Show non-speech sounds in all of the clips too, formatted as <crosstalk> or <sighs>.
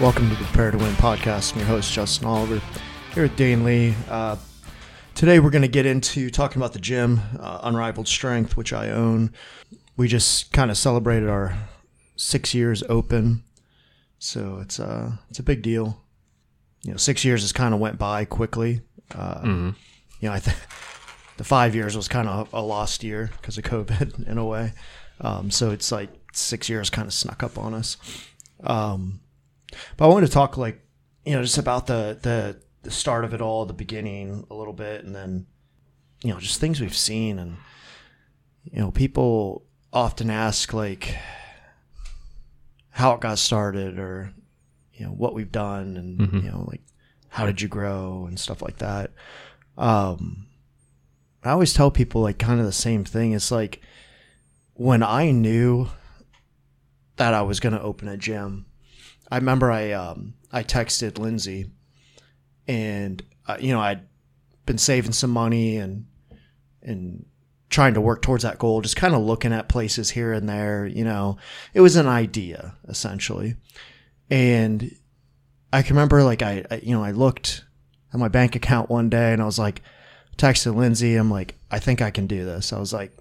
Welcome to the Prepare to Win podcast. I'm your host, Justin Oliver, here with Dane Lee. Uh, today, we're going to get into talking about the gym, uh, Unrivaled Strength, which I own. We just kind of celebrated our six years open, so it's uh, it's a big deal. You know, six years has kind of went by quickly. Uh, You know, I think the five years was kind of a lost year because of COVID <laughs> in a way. Um, so it's like six years kind of snuck up on us. Um, but I wanted to talk like you know just about the the the start of it all, the beginning a little bit, and then you know just things we've seen and you know people often ask like how it got started or you know what we've done and you know like how did you grow and stuff like that. Um, I always tell people like kind of the same thing. It's like when I knew that I was going to open a gym, I remember I um, I texted Lindsay, and uh, you know I'd been saving some money and and trying to work towards that goal, just kind of looking at places here and there. You know, it was an idea essentially, and I can remember like I, I you know I looked at my bank account one day and I was like texted Lindsay. I'm like I think I can do this. I was like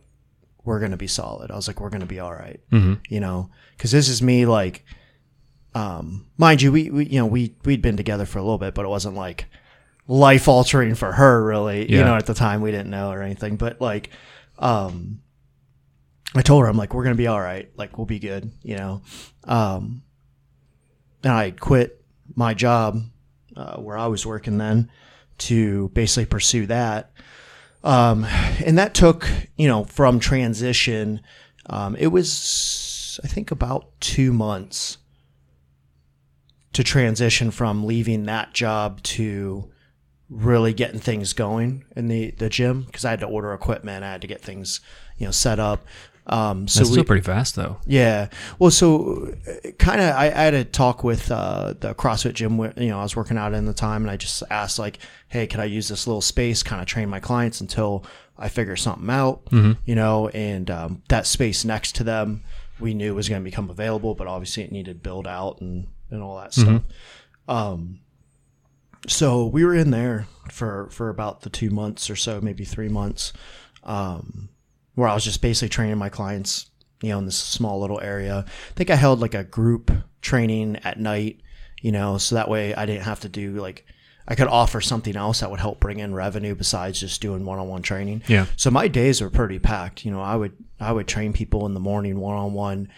we're gonna be solid. I was like we're gonna be all right. You know, because this is me like um, mind you, we, we you know we we'd been together for a little bit, but it wasn't like life altering for her really. You know, at the time we didn't know or anything, but like, um, I told her I'm like we're gonna be all right, like we'll be good. You know, um, and I quit my job uh, where I was working then to basically pursue that. Um, and that took, you know, from transition, um, it was, I think, about two months to transition from leaving that job to really getting things going in the, the gym because I had to order equipment, I had to get things, you know, set up. Um, so That's we, still pretty fast, though. yeah. Well, so kind of, I, I had a talk with uh, the CrossFit gym. Where, you know, I was working out in the time, and I just asked like, "Hey, could I use this little space? Kind of train my clients until I figure something out." You know, and um, that space next to them, we knew was going to become available, but obviously it needed build out and and all that stuff. Um, so we were in there for for about the two months or so, maybe three months. Um, where I was just basically training my clients, you know, in this small little area. I think I held like a group training at night, you know, so that way I didn't have to do like I could offer something else that would help bring in revenue besides just doing one-on-one training. Yeah. So my days were pretty packed. You know, I would I would train people in the morning one-on-one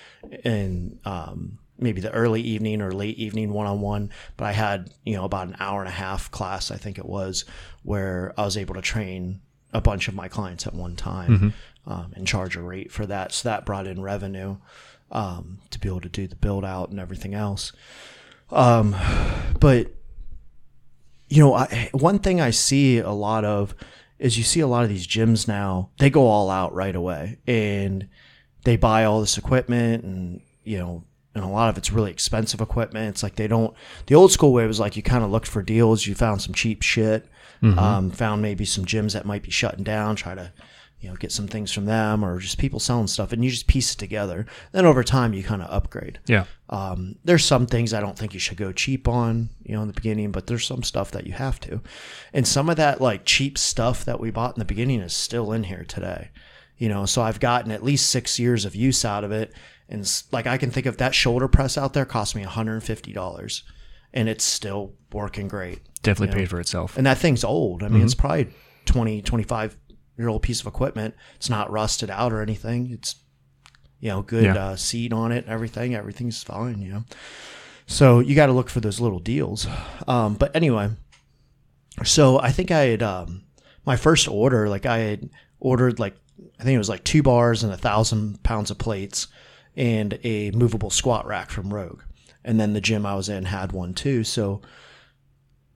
and um maybe the early evening or late evening one-on-one, but I had, you know, about an hour and a half class I think it was where I was able to train a bunch of my clients at one time um, and charge a rate for that. So that brought in revenue um, to be able to do the build out and everything else. Um, but you know, I, one thing I see a lot of is you see a lot of these gyms now. They go all out right away and they buy all this equipment and you know. And a lot of it's really expensive equipment. It's like they don't. The old school way was like you kind of looked for deals. You found some cheap shit. Um, found maybe some gyms that might be shutting down. Try to you know, get some things from them or just people selling stuff and you just piece it together. Then over time you kind of upgrade. Yeah. Um, there's some things I don't think you should go cheap on, you know, in the beginning, but there's some stuff that you have to. And some of that like cheap stuff that we bought in the beginning is still in here today. You know, so I've gotten at least six years of use out of it. And like I can think of that shoulder press out there cost me $150 and it's still working great. Definitely paid for itself. And that thing's old. I mean, it's probably 20, 25 year old piece of equipment. It's not rusted out or anything. It's, you know, good Yeah. uh, seat on it and everything. Everything's fine, you know. So you got to look for those little deals. Um, but anyway, so I think I had, um, my first order, like I had ordered like, I think it was like two bars and a thousand pounds of plates and a movable squat rack from Rogue. And then the gym I was in had one too. So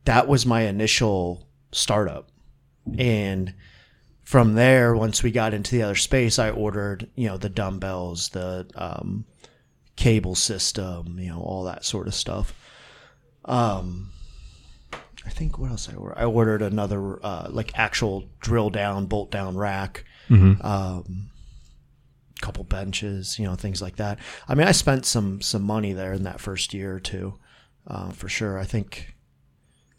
that was my initial startup. And from there, once we got into the other space, I ordered, you know, the dumbbells, the um, cable system, you know, all that sort of stuff. Um, I think what else I ordered? I ordered another uh, like actual drill down, bolt down rack. Um, couple benches, you know, things like that. I mean, I spent some some money there in that first year or two. uh, for sure. I think,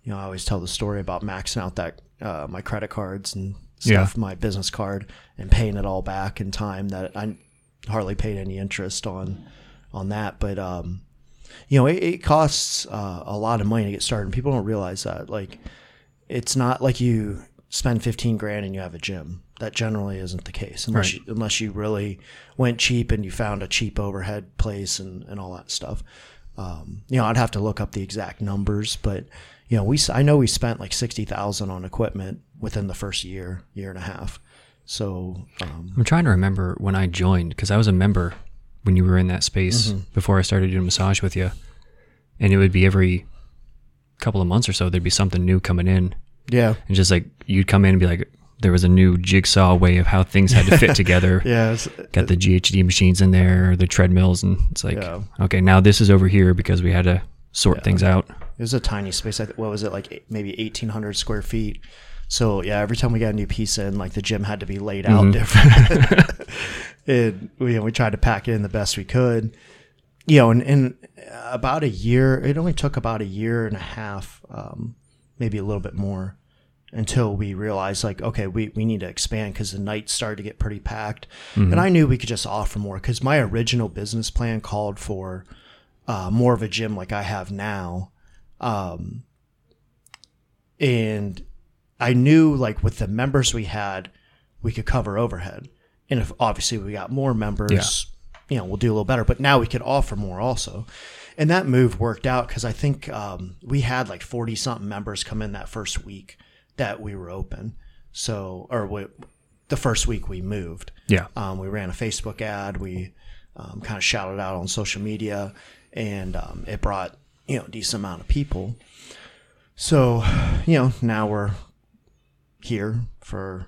you know, I always tell the story about maxing out that uh, my credit cards and Yeah. stuff, my business card, and paying it all back in time. That I hardly paid any interest on on that, but um, you know, it, it costs uh, a lot of money to get started. And people don't realize that. Like, it's not like you spend fifteen grand and you have a gym. That generally isn't the case unless Right. you, unless you really went cheap and you found a cheap overhead place and, and all that stuff. Um, you know, I'd have to look up the exact numbers, but you know, we I know we spent like sixty thousand on equipment within the first year, year and a half. So um, I'm trying to remember when I joined because I was a member when you were in that space Mm-hmm. before I started doing massage with you, and it would be every couple of months or so there'd be something new coming in, yeah, and just like you'd come in and be like, there was a new jigsaw way of how things had to fit <laughs> together. yeah, Got the GHD machines in there, the treadmills, and it's like, Yeah. okay, now this is over here because we had to sort things out. It was a tiny space. I th- what was it like? eight- Maybe eighteen hundred square feet. So yeah, every time we got a new piece in, like the gym had to be laid out different. <laughs> <laughs> and we, we tried to pack it in the best we could. You know, and, and about a year, it only took about a year and a half, um, maybe a little bit more, until we realized like, okay, we, we need to expand because the nights started to get pretty packed. And I knew we could just offer more because my original business plan called for uh, more of a gym like I have now. Um, and I knew like with the members we had, we could cover overhead. And if obviously we got more members, you know, we'll do a little better. But now we could offer more also. And that move worked out because I think um, we had like 40 something members come in that first week that we were open. So, or we, the first week we moved. Yeah. Um, we ran a Facebook ad. We um, kind of shouted out on social media, and um, it brought you know a decent amount of people. So, you know, now we're here for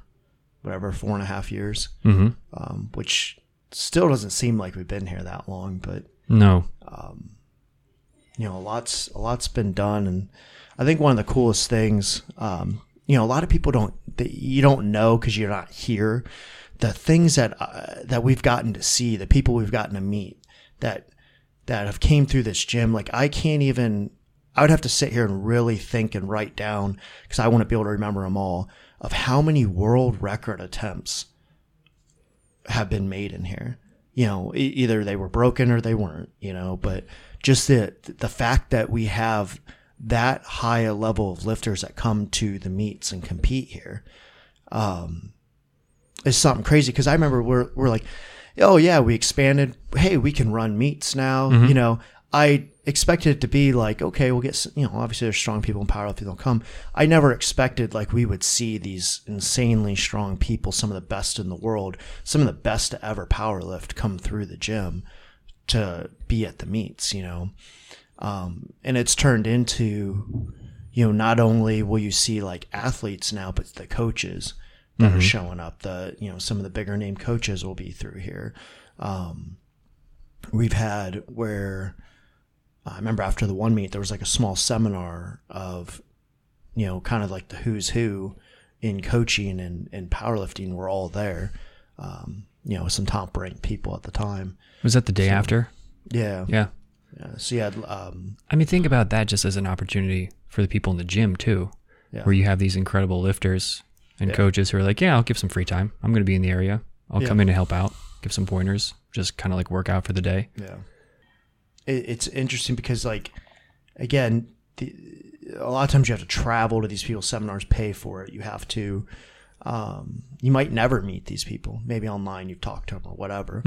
whatever four and a half years, Mm-hmm. um, which still doesn't seem like we've been here that long, but No. you know, a lot's a lot's been done, and I think one of the coolest things, um, you know, a lot of people don't that you don't know because you're not here. The things that uh, that we've gotten to see, the people we've gotten to meet, that that have came through this gym, like I can't even. I would have to sit here and really think and write down because I want to be able to remember them all of how many world record attempts have been made in here. You know, either they were broken or they weren't. You know, but just the the fact that we have that high a level of lifters that come to the meets and compete here um, is something crazy. Because I remember we're we're like, oh yeah, we expanded. Hey, we can run meets now. You know, I expected it to be like, okay, we'll get you know, obviously there's strong people in powerlifting that'll come. I never expected like we would see these insanely strong people, some of the best in the world, some of the best to ever powerlift come through the gym to be at the meets, you know. Um, and it's turned into, you know, not only will you see like athletes now, but the coaches that are showing up. The you know some of the bigger name coaches will be through here. Um, we've had where I remember after the one meet there was like a small seminar of, you know, kind of like the who's who in coaching and, and powerlifting were all there. Um, you know, some top ranked people at the time. Was that the day after? Yeah. Yeah. Yeah. So you had um, I mean, think about that just as an opportunity for the people in the gym too, Yeah. where you have these incredible lifters and coaches who are like, "Yeah, I'll give some free time. I'm going to be in the area. I'll Yeah. come in and help out, give some pointers, just kind of like work out for the day." Yeah. It, it's interesting because, like, again, the, a lot of times you have to travel to these people's seminars, pay for it. You have to, um, you might never meet these people. Maybe online you've talked to them or whatever.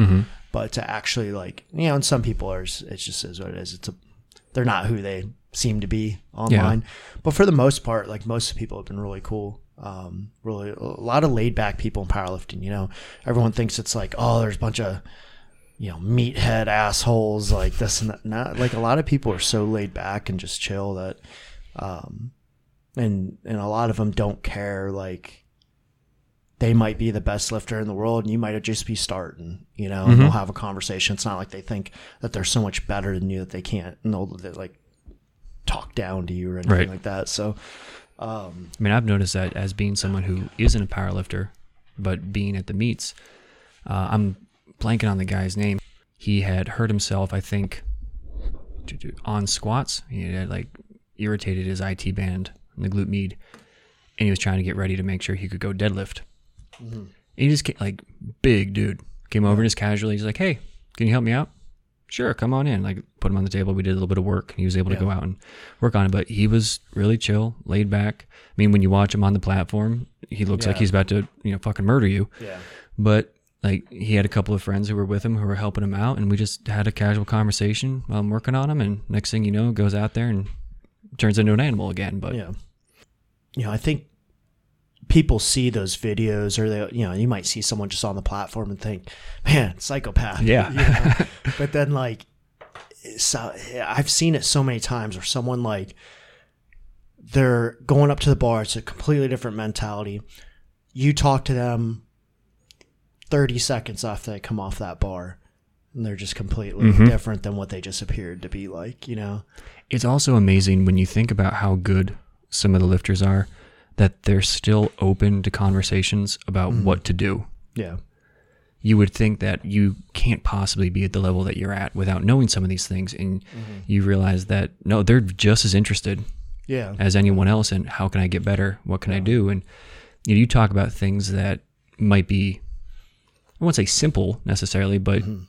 But to actually, like, you know, and some people are, it just is what it is. It's a, they're not who they seem to be online. But for the most part, like, most people have been really cool. Um, really, a lot of laid back people in powerlifting. You know, everyone thinks it's like, oh, there's a bunch of, you know, meathead assholes like this and that. Not like a lot of people are so laid back and just chill that, um, and and a lot of them don't care. Like they might be the best lifter in the world, and you might just be starting. You know, and they'll have a conversation. It's not like they think that they're so much better than you that they can't. And they'll like talk down to you or anything Right. like that. So I mean, I've noticed that as being someone who isn't a power lifter, but being at the meets, uh, I'm blanking on the guy's name. He had hurt himself, I think, on squats. He had like irritated his IT band and the glute med, and he was trying to get ready to make sure he could go deadlift. And he just came, like big dude came over and just casually. He's like, "Hey, can you help me out?" Sure, come on in. Like put him on the table. We did a little bit of work. He was able to Yeah. go out and work on it, but he was really chill, laid back. I mean, when you watch him on the platform, he looks like he's about to you know fucking murder you. Yeah. But like he had a couple of friends who were with him who were helping him out, and we just had a casual conversation while I'm working on him. And next thing you know, goes out there and turns into an animal again. But Yeah. You know, I think people see those videos or they you know, you might see someone just on the platform and think, Man, psychopath. Yeah. <laughs> You know? <laughs> but then like so I've seen it so many times where someone like they're going up to the bar, it's a completely different mentality. You talk to them 30 seconds after they come off that bar and they're just completely mm-hmm. different than what they just appeared to be like, you know? it's also amazing when you think about how good some of the lifters are that they're still open to conversations about mm-hmm. what to do. Yeah. You would think that you can't possibly be at the level that you're at without knowing some of these things, and mm-hmm. you realize that no, they're just as interested Yeah. as anyone else And how can I get better? What can I do? And you, know, you talk about things that might be, I won't say simple necessarily, but mm-hmm.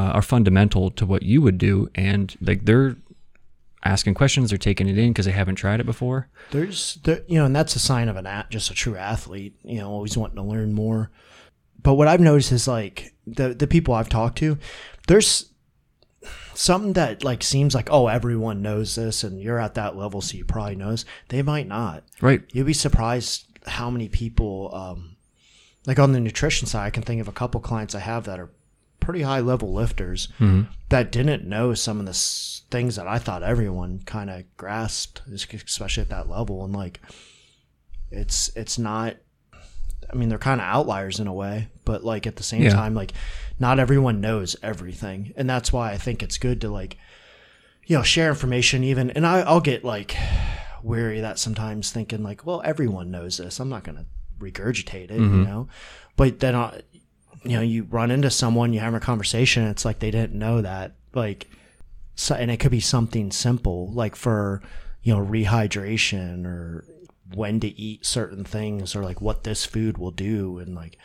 uh, are fundamental to what you would do. And like they're asking questions, they're taking it in because they haven't tried it before. There's, there, you know, and that's a sign of an at just a true athlete. You know, always wanting to learn more. But what I've noticed is like the the people I've talked to, there's something that like seems like oh everyone knows this and you're at that level so you probably knows. They might not. Right. You'd be surprised how many people, um, like on the nutrition side, I can think of a couple clients I have that are pretty high level lifters mm-hmm. that didn't know some of the s- things that I thought everyone kind of grasped, especially at that level. And like, it's it's not. I mean, they're kind of outliers in a way, but like at the same Yeah. time, like not everyone knows everything, and that's why I think it's good to like, you know, share information. Even, and I, I'll get like weary that sometimes, thinking like, well, everyone knows this. I'm not gonna regurgitate it, you mm-hmm. know. But then, I, you know, you run into someone, you have a conversation, it's like they didn't know that, like, so, and it could be something simple, like for you know rehydration or when to eat certain things or like what this food will do and like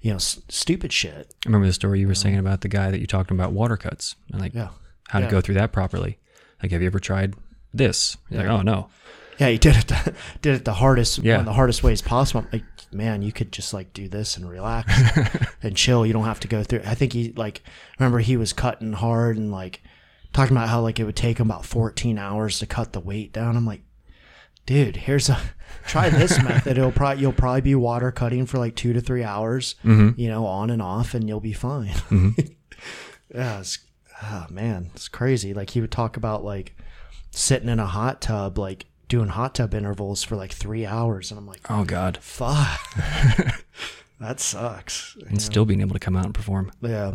you know s- stupid shit I remember the story you were saying about the guy that you talked about water cuts and like yeah how to Yeah. go through that properly. Like, have you ever tried this? You're like, oh no. yeah he did it the, <laughs> did it the hardest Yeah. one of the hardest ways possible I'm like man you could just like do this and relax <laughs> and chill. You don't have to go through i think he like remember he was cutting hard and like talking about how like it would take him about 14 hours to cut the weight down. I'm like dude here's a <laughs> try this method. It'll probably you'll probably be water cutting for like two to three hours mm-hmm. you know on and off and you'll be fine. Mm-hmm. <laughs> Yeah it's, oh man it's crazy. Like he would talk about like sitting in a hot tub like doing hot tub intervals for like three hours and i'm like Oh God. fuck <laughs> that sucks And still being able to come out and perform. yeah.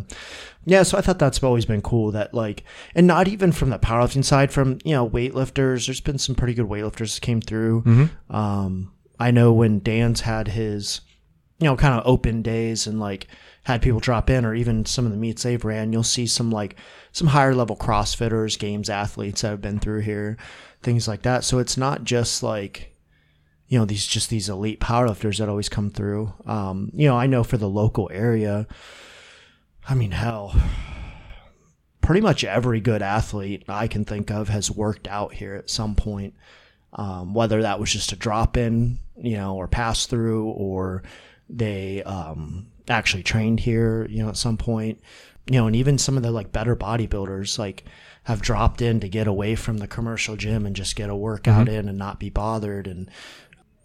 Yeah, so I thought that's always been cool that like and not even from the powerlifting side, from you know, weightlifters, there's been some pretty good weightlifters that came through. Um I know when Dan's had his, you know, kind of open days and like had people drop in or even some of the meets they've ran, you'll see some like some higher level CrossFitters, games athletes that have been through here, things like that. So it's not just like you know these just these elite powerlifters that always come through. Um, you know, I know for the local area, I mean, hell, pretty much every good athlete I can think of has worked out here at some point. Um, whether that was just a drop in, you know, or pass through, or they um, actually trained here, you know, at some point, you know, and even some of the like better bodybuilders like have dropped in to get away from the commercial gym and just get a workout mm-hmm. in and not be bothered. And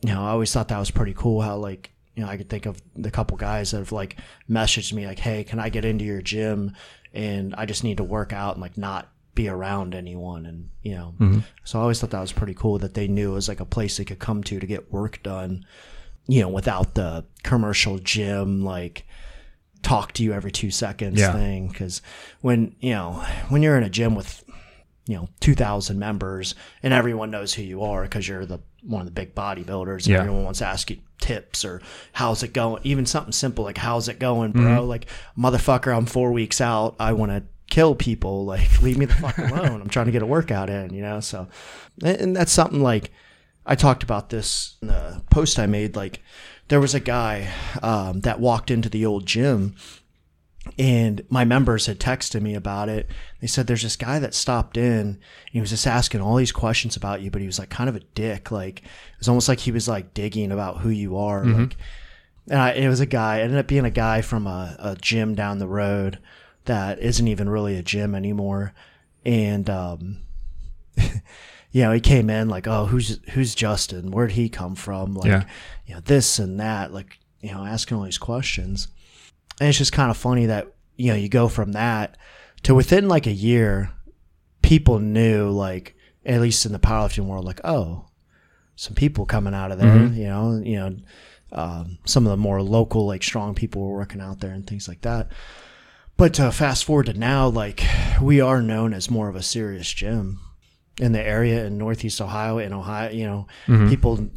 you know, I always thought that was pretty cool how like, you know, I could think of the couple guys that have like messaged me like, Hey, can I get into your gym? And I just need to work out and like not be around anyone. And, you know, mm-hmm. so I always thought that was pretty cool that they knew it was like a place they could come to to get work done, you know, without the commercial gym, like, talk to you every two seconds Yeah. thing. Cause when, you know, when you're in a gym with, you know, 2000 members and everyone knows who you are because you're the, one of the big bodybuilders and Yeah. everyone wants to ask you tips or how's it going? Even something simple like, how's it going, bro? Mm-hmm. Like, motherfucker, I'm four weeks out. I want to kill people. Like, <laughs> leave me the fuck <laughs> alone. I'm trying to get a workout in, you know? So, and that's something like, I talked about this in the post I made. Like, there was a guy um, that walked into the old gym and my members had texted me about it. They said there's this guy that stopped in. And he was just asking all these questions about you, but he was like kind of a dick. Like it was almost like he was like digging about who you are. Like, and I, it was a guy. It ended up being a guy from a, a gym down the road that isn't even really a gym anymore. And um, <laughs> you know, he came in like, oh, who's who's Justin? Where'd he come from? Like, Yeah. you know, this and that. Like, you know, asking all these questions. And it's just kind of funny that, you know, you go from that to within like a year, people knew, like, at least in the powerlifting world, like, oh, some people coming out of there, Mhm. you know, you know, um, some of the more local, like strong people were working out there and things like that. But to fast forward to now, like we are known as more of a serious gym in the area in Northeast Ohio, in Ohio, you know, Mhm. people,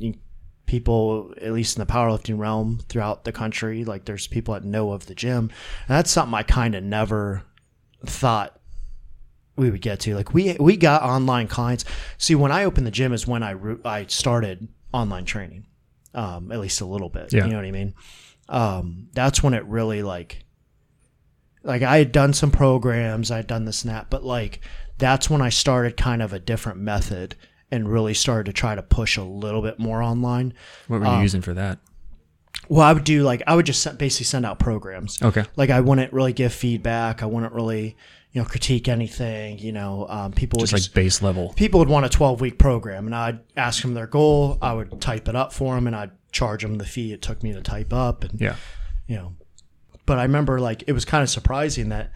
people, at least in the powerlifting realm throughout the country, like there's people that know of the gym. And that's something I kind of never thought we would get to. Like we, we got online clients. See, when I opened the gym is when I, ru- I started online training, um, at least a little bit, Yeah. you know what I mean? Um, that's when it really like, like I had done some programs, I had done this and that, but like that's when I started kind of a different method and really started to try to push a little bit more online. What were you Um, using for that? Well, I would do like I would just basically send out programs. Okay. Like I wouldn't really give feedback. I wouldn't really, you know, critique anything. You know, um, people Just would like just base level. people would want a 12 week program and I'd ask them their goal. I would type it up for them and I'd charge them the fee it took me to type up. And, Yeah. you know, but I remember like it was kind of surprising that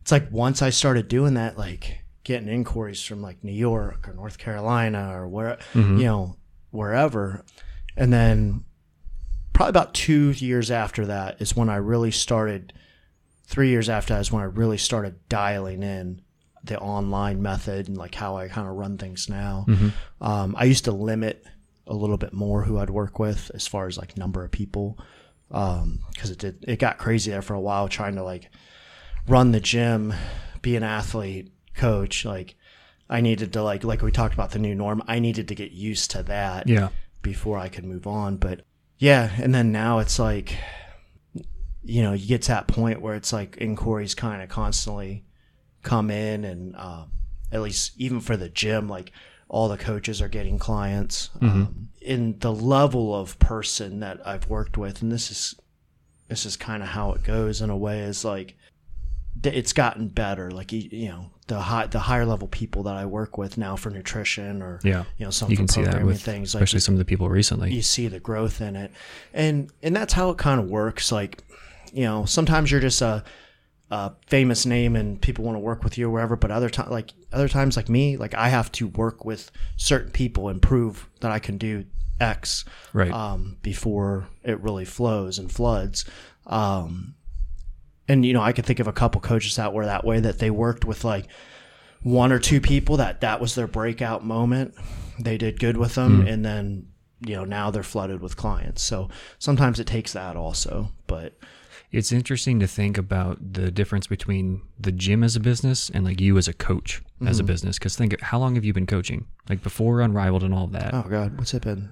it's like once I started doing that, like getting inquiries from like New York or North Carolina or where, Mhm. you know, wherever. And then probably about two years after that is when I really started, three years after that is when I really started dialing in the online method and like how I kind of run things now. Mhm. Um, I used to limit a little bit more who I'd work with as far as like number of people. Um, cause it did, it got crazy there for a while trying to like run the gym, be an athlete, coach. Like I needed to like, like we talked about the new norm. I needed to get used to that Yeah. before I could move on. But yeah, and then now it's like, you know, you get to that point where it's like inquiries kind of constantly come in, and um, at least even for the gym, like all the coaches are getting clients. Um, in the level of person that I've worked with, and this is this is kind of how it goes in a way, is like it's gotten better. Like you, you know, the high the higher level people that I work with now for nutrition or Yeah. you know some You can see that programming with things like especially some of the people recently. you see the growth in it and and that's how it kind of works like you know sometimes you're just a, a famous name and people want to work with you or wherever but other times like other times like me like i have to work with certain people and prove that i can do x Right. um, before it really flows and floods um, and you know i could think of a couple coaches that were that way that they worked with like one or two people that that was their breakout moment they did good with them and then you know now they're flooded with clients so sometimes it takes that also but It's interesting to think about the difference between the gym as a business and like you as a coach as a Mm-hmm. business. Because think, how long have you been coaching? Like before Unrivaled and all of that. oh god what's it been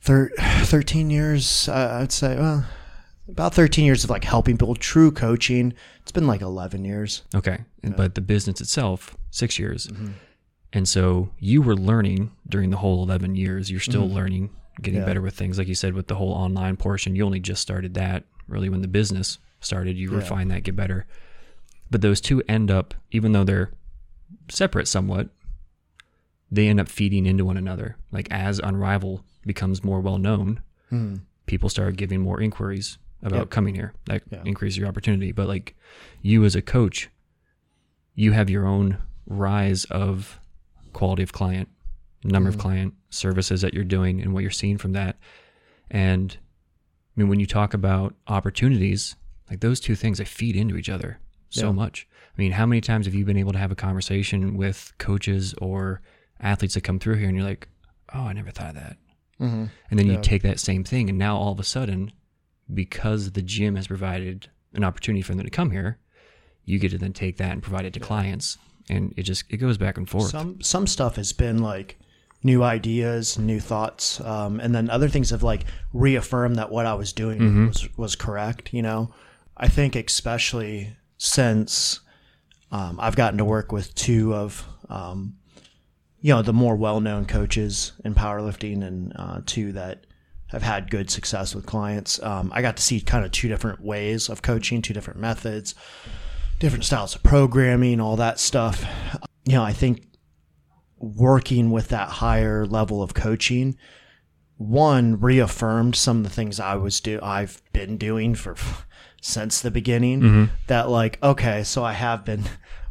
Thir- 13 years uh, i'd say well about 13 years of like helping people true coaching it's been like 11 years Okay. And, But the business itself, six years. Mm-hmm. And so you were learning during the whole 11 years. You're still learning, getting Mm-hmm. Yeah. better with things. Like you said, with the whole online portion, you only just started that really when the business started. You Yeah. refine that, get better. But those two end up, even though they're separate somewhat, they end up feeding into one another. Like as Unrival becomes more well known, Hmm. people start giving more inquiries about Yep. coming here. That Yeah. increases your opportunity. But like you as a coach, you have your own rise of quality of client, number of client services that you're doing, and what you're seeing from that. And I mean, when you talk about opportunities, like those two things, they feed into each other so Yeah. much. I mean, how many times have you been able to have a conversation with coaches or athletes that come through here, and you're like, "Oh, I never thought of that." Mm-hmm. And then you take that same thing, and now all of a sudden, because the gym has provided an opportunity for them to come here, you get to then take that and provide it to clients, and it just it goes back and forth. Some some stuff has been like new ideas, new thoughts, um, and then other things have like reaffirmed that what I was doing was was correct. You know, I think especially since um, I've gotten to work with two of um, you know the more well known coaches in powerlifting, and uh, two that have had good success with clients. Um, I got to see kind of two different ways of coaching, two different methods, different styles of programming, all that stuff. You know, I think working with that higher level of coaching one reaffirmed some of the things I was do I've been doing for <laughs> since the beginning that like okay so I have been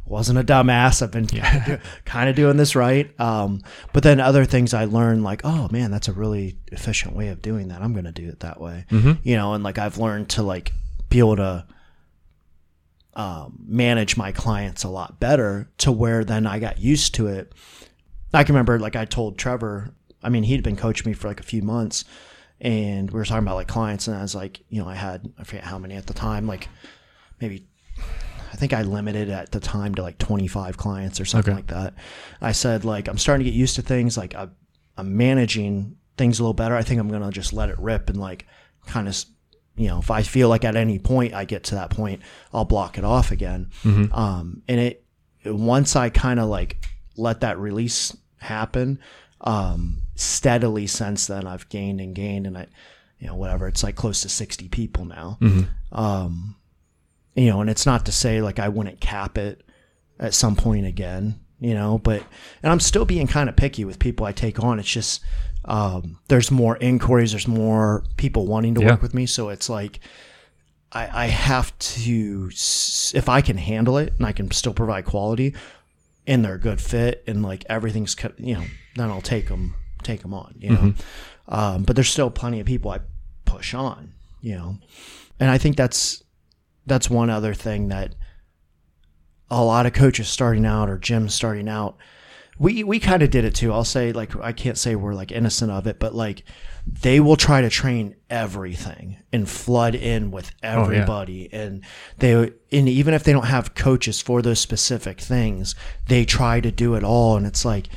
wasn't a dumbass. I've been <laughs> kind of doing this right. Um, but then other things I learned like oh man that's a really efficient way of doing that. I'm gonna do it that way. You know and like I've learned to like be able to um, manage my clients a lot better to where then I got used to it. I can remember like I told Trevor, I mean, he'd been coaching me for like a few months and we were talking about like clients and I was like, you know, I had, I forget how many at the time, like maybe, I think I limited at the time to like 25 clients or something Okay. like that. I said like, I'm starting to get used to things. Like I, I'm managing things a little better. I think I'm going to just let it rip and like kind of, you know, if I feel like at any point I get to that point, I'll block it off again. Um, and it, once I kind of like let that release happen, um, steadily since then I've gained and gained and I, you know, whatever, it's like close to 60 people now. Um, you know, and it's not to say like I wouldn't cap it at some point again, you know, but, and I'm still being kind of picky with people I take on. It's just, um, there's more inquiries, there's more people wanting to Yeah. work with me. So it's like, I, I have to, if I can handle it and I can still provide quality and they're a good fit and like everything's, you know, then I'll take them, take them on, you know. Um, but there's still plenty of people I push on, you know. And I think that's, that's one other thing that a lot of coaches starting out or gyms starting out, we we kind of did it too. I'll say like I can't say we're like innocent of it, but like they will try to train everything and flood in with oh, everybody and they and even if they don't have coaches for those specific things, they try to do it all and it's like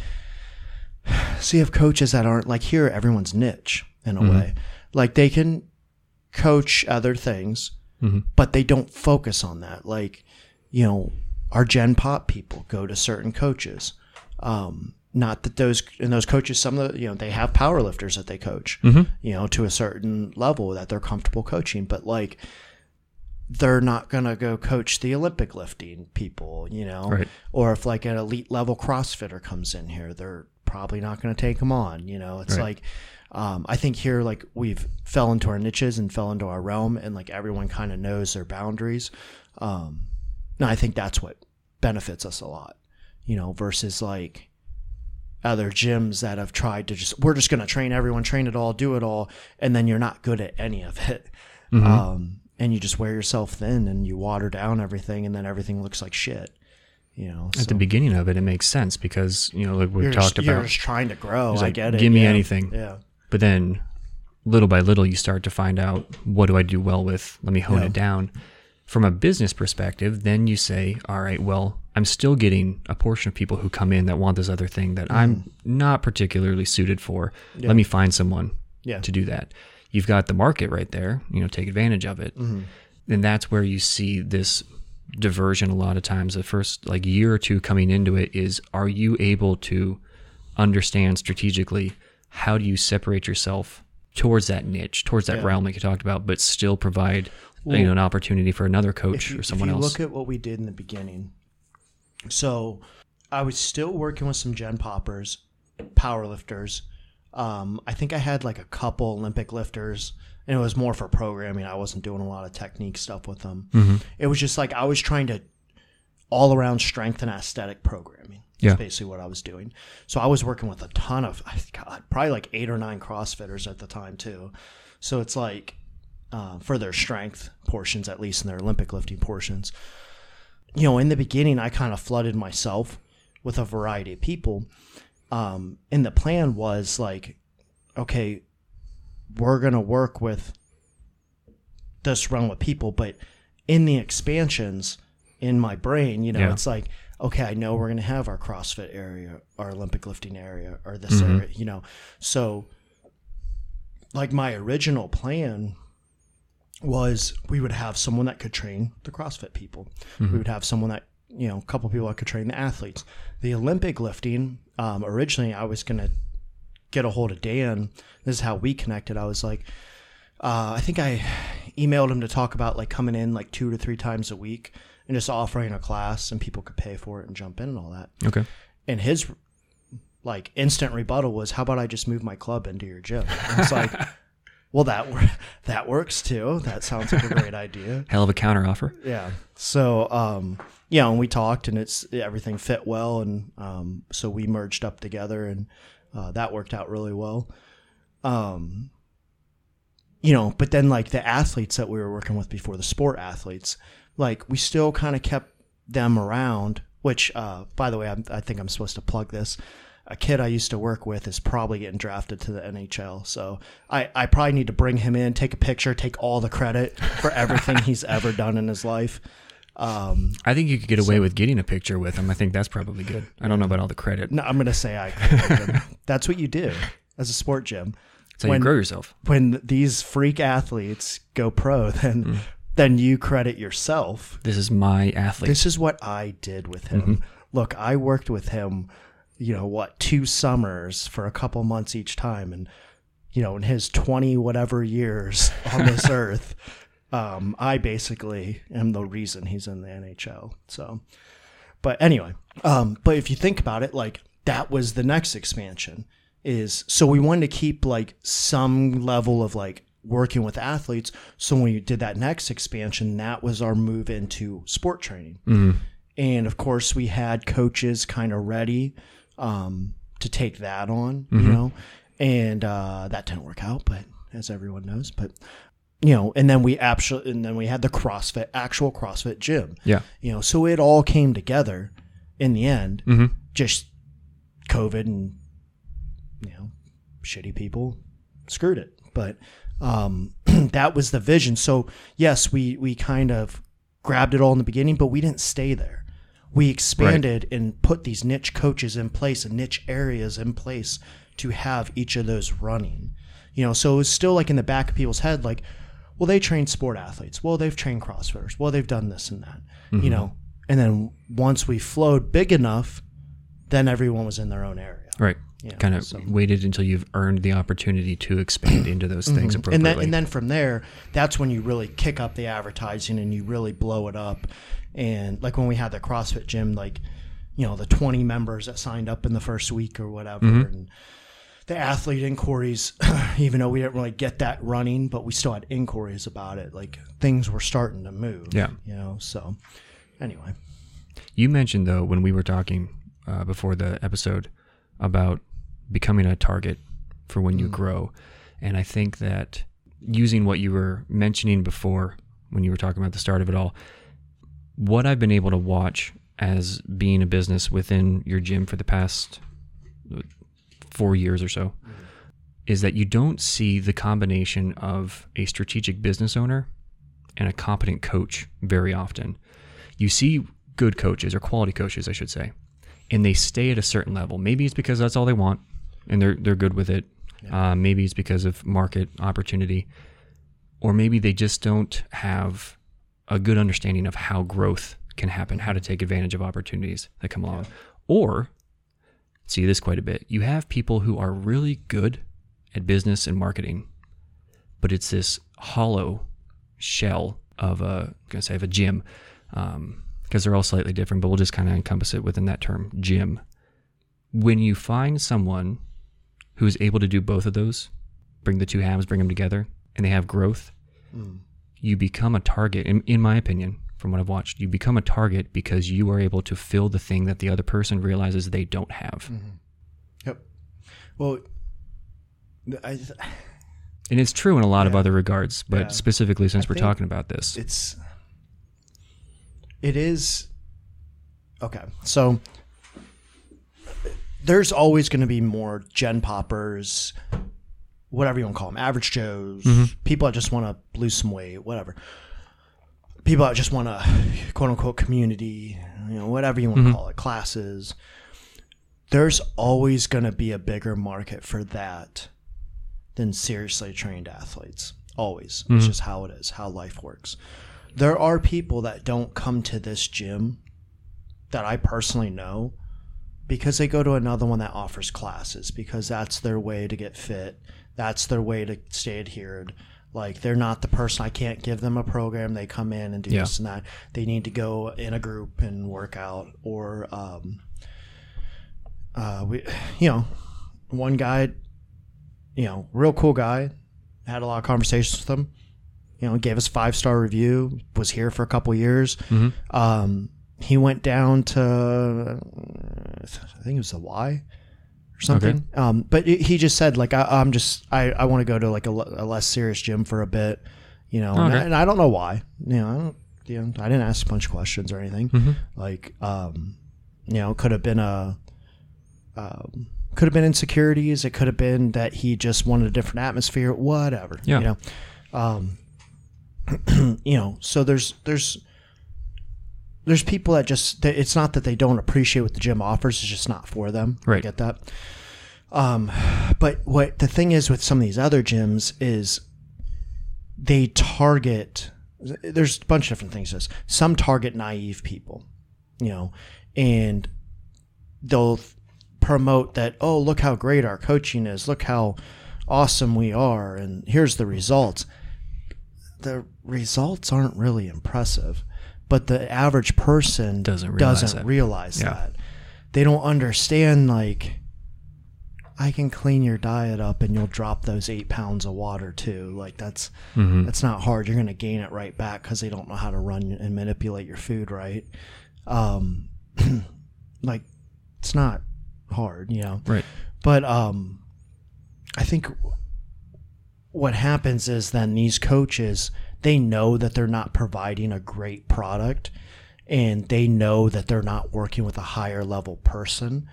so you have coaches that aren't like here everyone's niche in a mm-hmm. way. Like they can coach other things, but they don't focus on that. Like, you know, our Gen Pop people go to certain coaches. Um, not that those and those coaches, some of the you know they have power lifters that they coach, you know, to a certain level that they're comfortable coaching, but like they're not gonna go coach the Olympic lifting people, you know, Right. or if like an elite level CrossFitter comes in here, they're probably not gonna take them on, you know. It's Right. like um, I think here like we've fell into our niches and fell into our realm, and like everyone kind of knows their boundaries. Um, and I think that's what benefits us a lot, you know, versus like other gyms that have tried to just we're just going to train everyone, train it all, do it all, and then you're not good at any of it. Um, and you just wear yourself thin and you water down everything, and then everything looks like shit. You know, At so the beginning of it, it makes sense because you know, like we you're talked just, you're about, just trying to grow. It's I get it. give me yeah. anything. Yeah. But then little by little, you start to find out what do I do well with. Let me hone Yeah. it down. From a business perspective, then you say, all right, well, I'm still getting a portion of people who come in that want this other thing that I'm Mm-hmm. not particularly suited for. Let me find someone Yeah. to do that. You've got the market right there, you know, take advantage of it. Mm-hmm. And that's where you see this diversion a lot of times. The first like year or two coming into it is are you able to understand strategically how do you separate yourself towards that niche, towards that Yeah. realm like you talked about, but still provide you know an opportunity for another coach you, or someone if you else. look at what we did in the beginning, so I was still working with some gen poppers, power lifters. Um, I think I had like a couple Olympic lifters, and it was more for programming. I wasn't doing a lot of technique stuff with them. Mm-hmm. It was just like I was trying to all around strength and aesthetic programming. Yeah. That's basically what I was doing. So I was working with a ton of, God, probably like eight or nine CrossFitters at the time too. So it's like uh, for their strength portions, at least in their Olympic lifting portions. You know, in the beginning, I kind of flooded myself with a variety of people. Um, and the plan was like, okay, we're going to work with this realm of people, but in the expansions, in my brain. You know, Yeah. it's like, okay, I know we're going to have our CrossFit area, our Olympic lifting area, or this area, you know. So, like, my original plan was we would have someone that could train the CrossFit people. We would have someone that, you know, a couple people that could train the athletes. The Olympic lifting, um, originally, I was going to get a hold of Dan. This is how we connected. I was like, uh, I think I emailed him to talk about like coming in like two to three times a week and just offering a class and people could pay for it and jump in and all that. Okay. And his like instant rebuttal was, "How about I just move my club into your gym?" And it's like, <laughs> well, that that works too. That sounds like a great idea. <laughs> Hell of a counter offer. Yeah. So, um, yeah, and we talked, and it's everything fit well, and um, so we merged up together, and uh, that worked out really well. Um, you know, but then like the athletes that we were working with before, the sport athletes, like we still kind of kept them around. Which, uh, by the way, I'm, I think I'm supposed to plug this. A kid I used to work with is probably getting drafted to the NHL, so I, I probably need to bring him in, take a picture, take all the credit for everything <laughs> he's ever done in his life. Um, I think you could get away with getting a picture with him. I think that's probably good. I don't know about all the credit. no, I'm gonna say I. <laughs> That's what you do as a sport gym. That's when- you grow yourself. When these freak athletes go pro, then Mm. Then you credit yourself. This is my athlete. This is what I did with him. Mm-hmm. Look, I worked with him. You know what? Two summers for a couple months each time, and you know, in his twenty whatever years on this <laughs> earth, um, I basically am the reason he's in the NHL. So, but anyway, um, but if you think about it, like that was the next expansion is so we wanted to keep like some level of like working with athletes. So when we did that next expansion, that was our move into sport training. And of course, we had coaches kind of ready um, to take that on, you know, and uh, that didn't work out, but as everyone knows, but you know, and then we actually, and then we had the CrossFit, actual CrossFit gym, yeah. you know, so it all came together in the end. hmm Just COVID and you know, shitty people screwed it, but um, <clears throat> that was the vision. So yes, we we kind of grabbed it all in the beginning, but we didn't stay there. We expanded and put these niche coaches in place and niche areas in place to have each of those running. You know, so it was still like in the back of people's head, like, well, they train sport athletes. Well, they've trained CrossFitters. Well, they've done this and that. You know, and then once we flowed big enough, then everyone was in their own area. Right. Yeah, kind of so- waited until you've earned the opportunity to expand into those things and appropriately. then and then from there that's when you really kick up the advertising and you really blow it up. And like when we had the crossfit gym like you know the 20 members that signed up in the first week or whatever and the athlete inquiries <laughs> even though we didn't really get that running but we still had inquiries about it like things were starting to move Yeah. you know so anyway. You mentioned though when we were talking uh, before the episode about becoming a target for when you grow, and I think that using what you were mentioning before when you were talking about the start of it all, what I've been able to watch as being a business within your gym for the past uh, four years or so is that you don't see the combination of a strategic business owner and a competent coach very often. You see good coaches or quality coaches, I should say, and they stay at a certain level. Maybe it's because that's all they want, and they're they're good with it. Uh, maybe it's because of market opportunity, or maybe they just don't have a good understanding of how growth can happen, how to take advantage of opportunities that come along. Or see this quite a bit. You have people who are really good at business and marketing, but it's this hollow shell of a I'm gonna say of a gym because they're all slightly different, but we'll just kind of encompass it within that term, gym. When you find someone who is able to do both of those, bring the two halves, bring them together, and they have growth, hmm. you become a target. In, in my opinion, from what I've watched, you become a target because you are able to fill the thing that the other person realizes they don't have. Mm-hmm. yep well I, <laughs> And it's true in a lot of other regards, but Yeah. specifically since I we're talking about this. it's it is okay so there's always going to be more gen poppers whatever you want to call them average joes mm-hmm. people that just want to lose some weight whatever people that just want a quote unquote community, you know, whatever you want to mm-hmm. call it, classes. There's always going to be a bigger market for that than seriously trained athletes. Always. It's mm-hmm. just how it is, how life works. There are people that don't come to this gym that I personally know because they go to another one that offers classes because that's their way to get fit. That's their way to stay adhered. Like they're not the person I can't give them a program. They come in and do Yeah. this and that. They need to go in a group and work out or um uh we you know, one guy you know, real cool guy, had a lot of conversations with him. You know, gave us five star review. Was here for a couple years. Um, he went down to, I think it was the Y or something. Um, but he- he just said like, I, I'm just, I, I want to go to like a, a less serious gym for a bit. You know, and, I, and I don't know why. You know, I don't. You know, I didn't ask a bunch of questions or anything. Like, um, you know, could have been a um, could have been insecurities. It could have been that he just wanted a different atmosphere. Whatever. Yeah. You know. Um, <clears throat> you know. So there's there's there's people that just that it's not that they don't appreciate what the gym offers. It's just not for them. right I get that. Um, but what the thing is with some of these other gyms is they target. There's a bunch of different things. This some target naive people, you know, and they'll promote that oh look how great our coaching is look how awesome we are and here's the results the results aren't really impressive but the average person Doesn't realize doesn't that. realize Yeah. that they don't understand like i can clean your diet up and you'll drop those eight pounds of water too like that's Mm-hmm. that's not hard you're going to gain it right back because they don't know how to run and manipulate your food right um <clears throat> like it's not hard, you know. Right. But um I think what happens is then these coaches they know that they're not providing a great product and they know that they're not working with a higher level person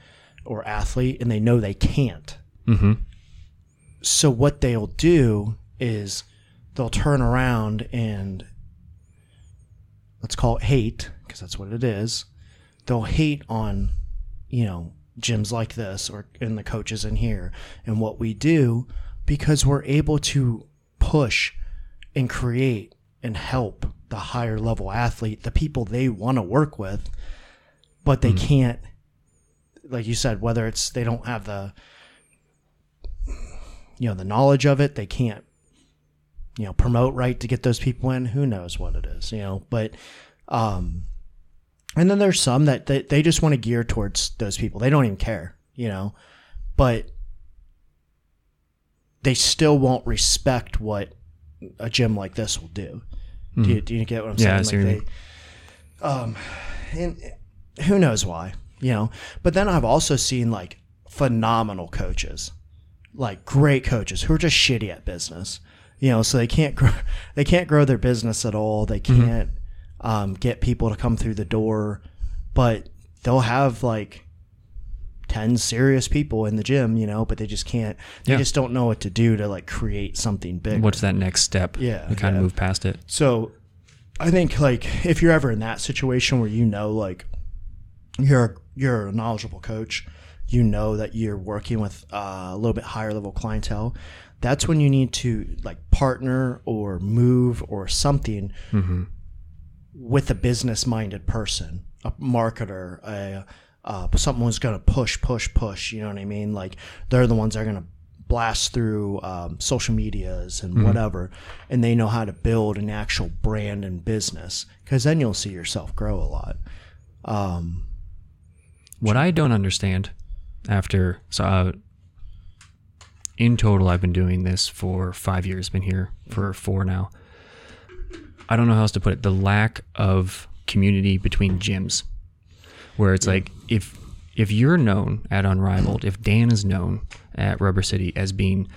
or athlete and they know they can't. Mm-hmm. So what they'll do is they'll turn around and let's call it hate because that's what it is. They'll hate on, you know, gyms like this or in the coaches in here and what we do because we're able to push and create and help the higher level athlete, the people they want to work with, but they can't like you said, whether it's they don't have the you know the knowledge of it they can't you know promote right to get those people in who knows what it is you know but um and then there's some that they, they just want to gear towards those people they don't even care you know but they still won't respect what a gym like this will do do, you, do you get what i'm Hmm. Yeah, saying like they um and who knows why you know but then i've also seen like phenomenal coaches like great coaches who are just shitty at business. You know, so they can't grow, <laughs> they can't grow their business at all. They can't um, get people to come through the door, but they'll have like ten serious people in the gym. You know, but they just can't. They Yeah. just don't know what to do to like create something big. What's that next step? Yeah, To kind yeah. of move past it. So I think like if you're ever in that situation where you know like you're you're a knowledgeable coach, you know that you're working with uh, a little bit higher level clientele, that's when you need to like partner or move or something with a business minded person, a marketer, a uh, someone who's going to push, push, push. You know what I mean? Like they're the ones that are going to blast through um, social medias and whatever, and they know how to build an actual brand and business. Because then you'll see yourself grow a lot. Um, What I don't understand after so uh, in total I've been doing this for 5 years, been here for 4 now. I don't know how else to put it. The lack of community between gyms where it's like if if you're known at Unrivaled, if Dan is known at Rubber City as being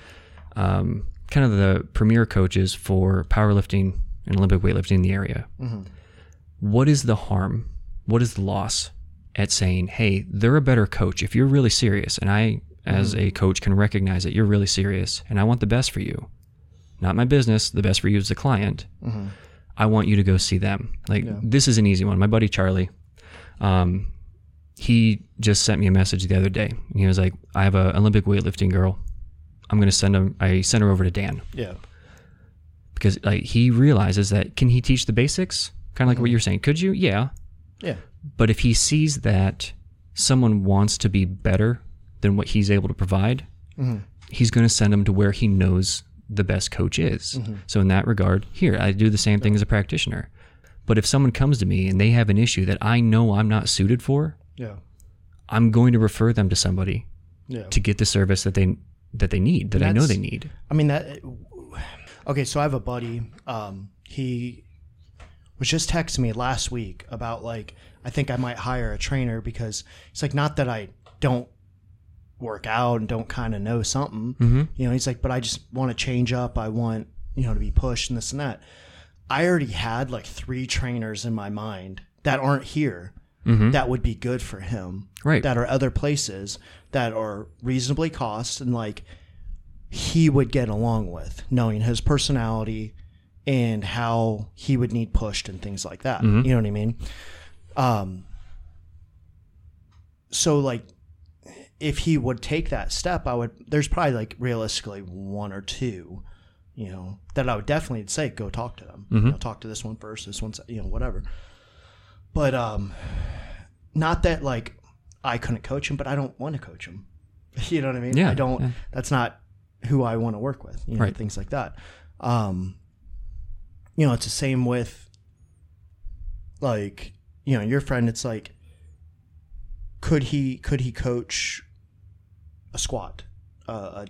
um, kind of the premier coaches for powerlifting and Olympic weightlifting in the area, what is the harm? What is the loss at saying, hey, they're a better coach if you're really serious, and I, as a coach, can recognize that you're really serious, and I want the best for you, not my business, the best for you as the client. I want you to go see them. Like this is an easy one. My buddy Charlie, um, he just sent me a message the other day. He was like, "I have an Olympic weightlifting girl. I'm gonna send him. I sent her over to Dan Yeah. because like he realizes that can he teach the basics? Kind of like what mm-hmm. you're saying. Could you? Yeah. Yeah. But if he sees that someone wants to be better than what he's able to provide, mm-hmm. he's going to send him to where he knows the best coach is. Mm-hmm. So in that regard, here I do the same thing as a practitioner. But if someone comes to me and they have an issue that I know I'm not suited for, Yeah. I'm going to refer them to somebody Yeah. to get the service that they that they need, that I know they need. I mean that. Okay, so I have a buddy. Um, he was just texting me last week about like I think I might hire a trainer because it's like not that I don't work out and don't kind of know something. Mm-hmm. You know, he's like, but I just want to change up. I want you know to be pushed and this and that. I already had like three trainers in my mind that aren't here Mm-hmm. that would be good for him. Right. That are other places that are reasonably cost and like he would get along with, knowing his personality and how he would need pushed and things like that. Mm-hmm. You know what I mean? Um, so like if he would take that step, I would there's probably like realistically one or two, you know, that I would definitely say go talk to them. Mm-hmm. You know, talk to this one first, this one's you know, whatever. But um not that like I couldn't coach him, but I don't want to coach him. <laughs> You know what I mean? Yeah, I don't yeah. that's not who I want to work with, you know, Right. things like that. Um you know, it's the same with like, you know, your friend it's like could he could he coach a squat, uh, a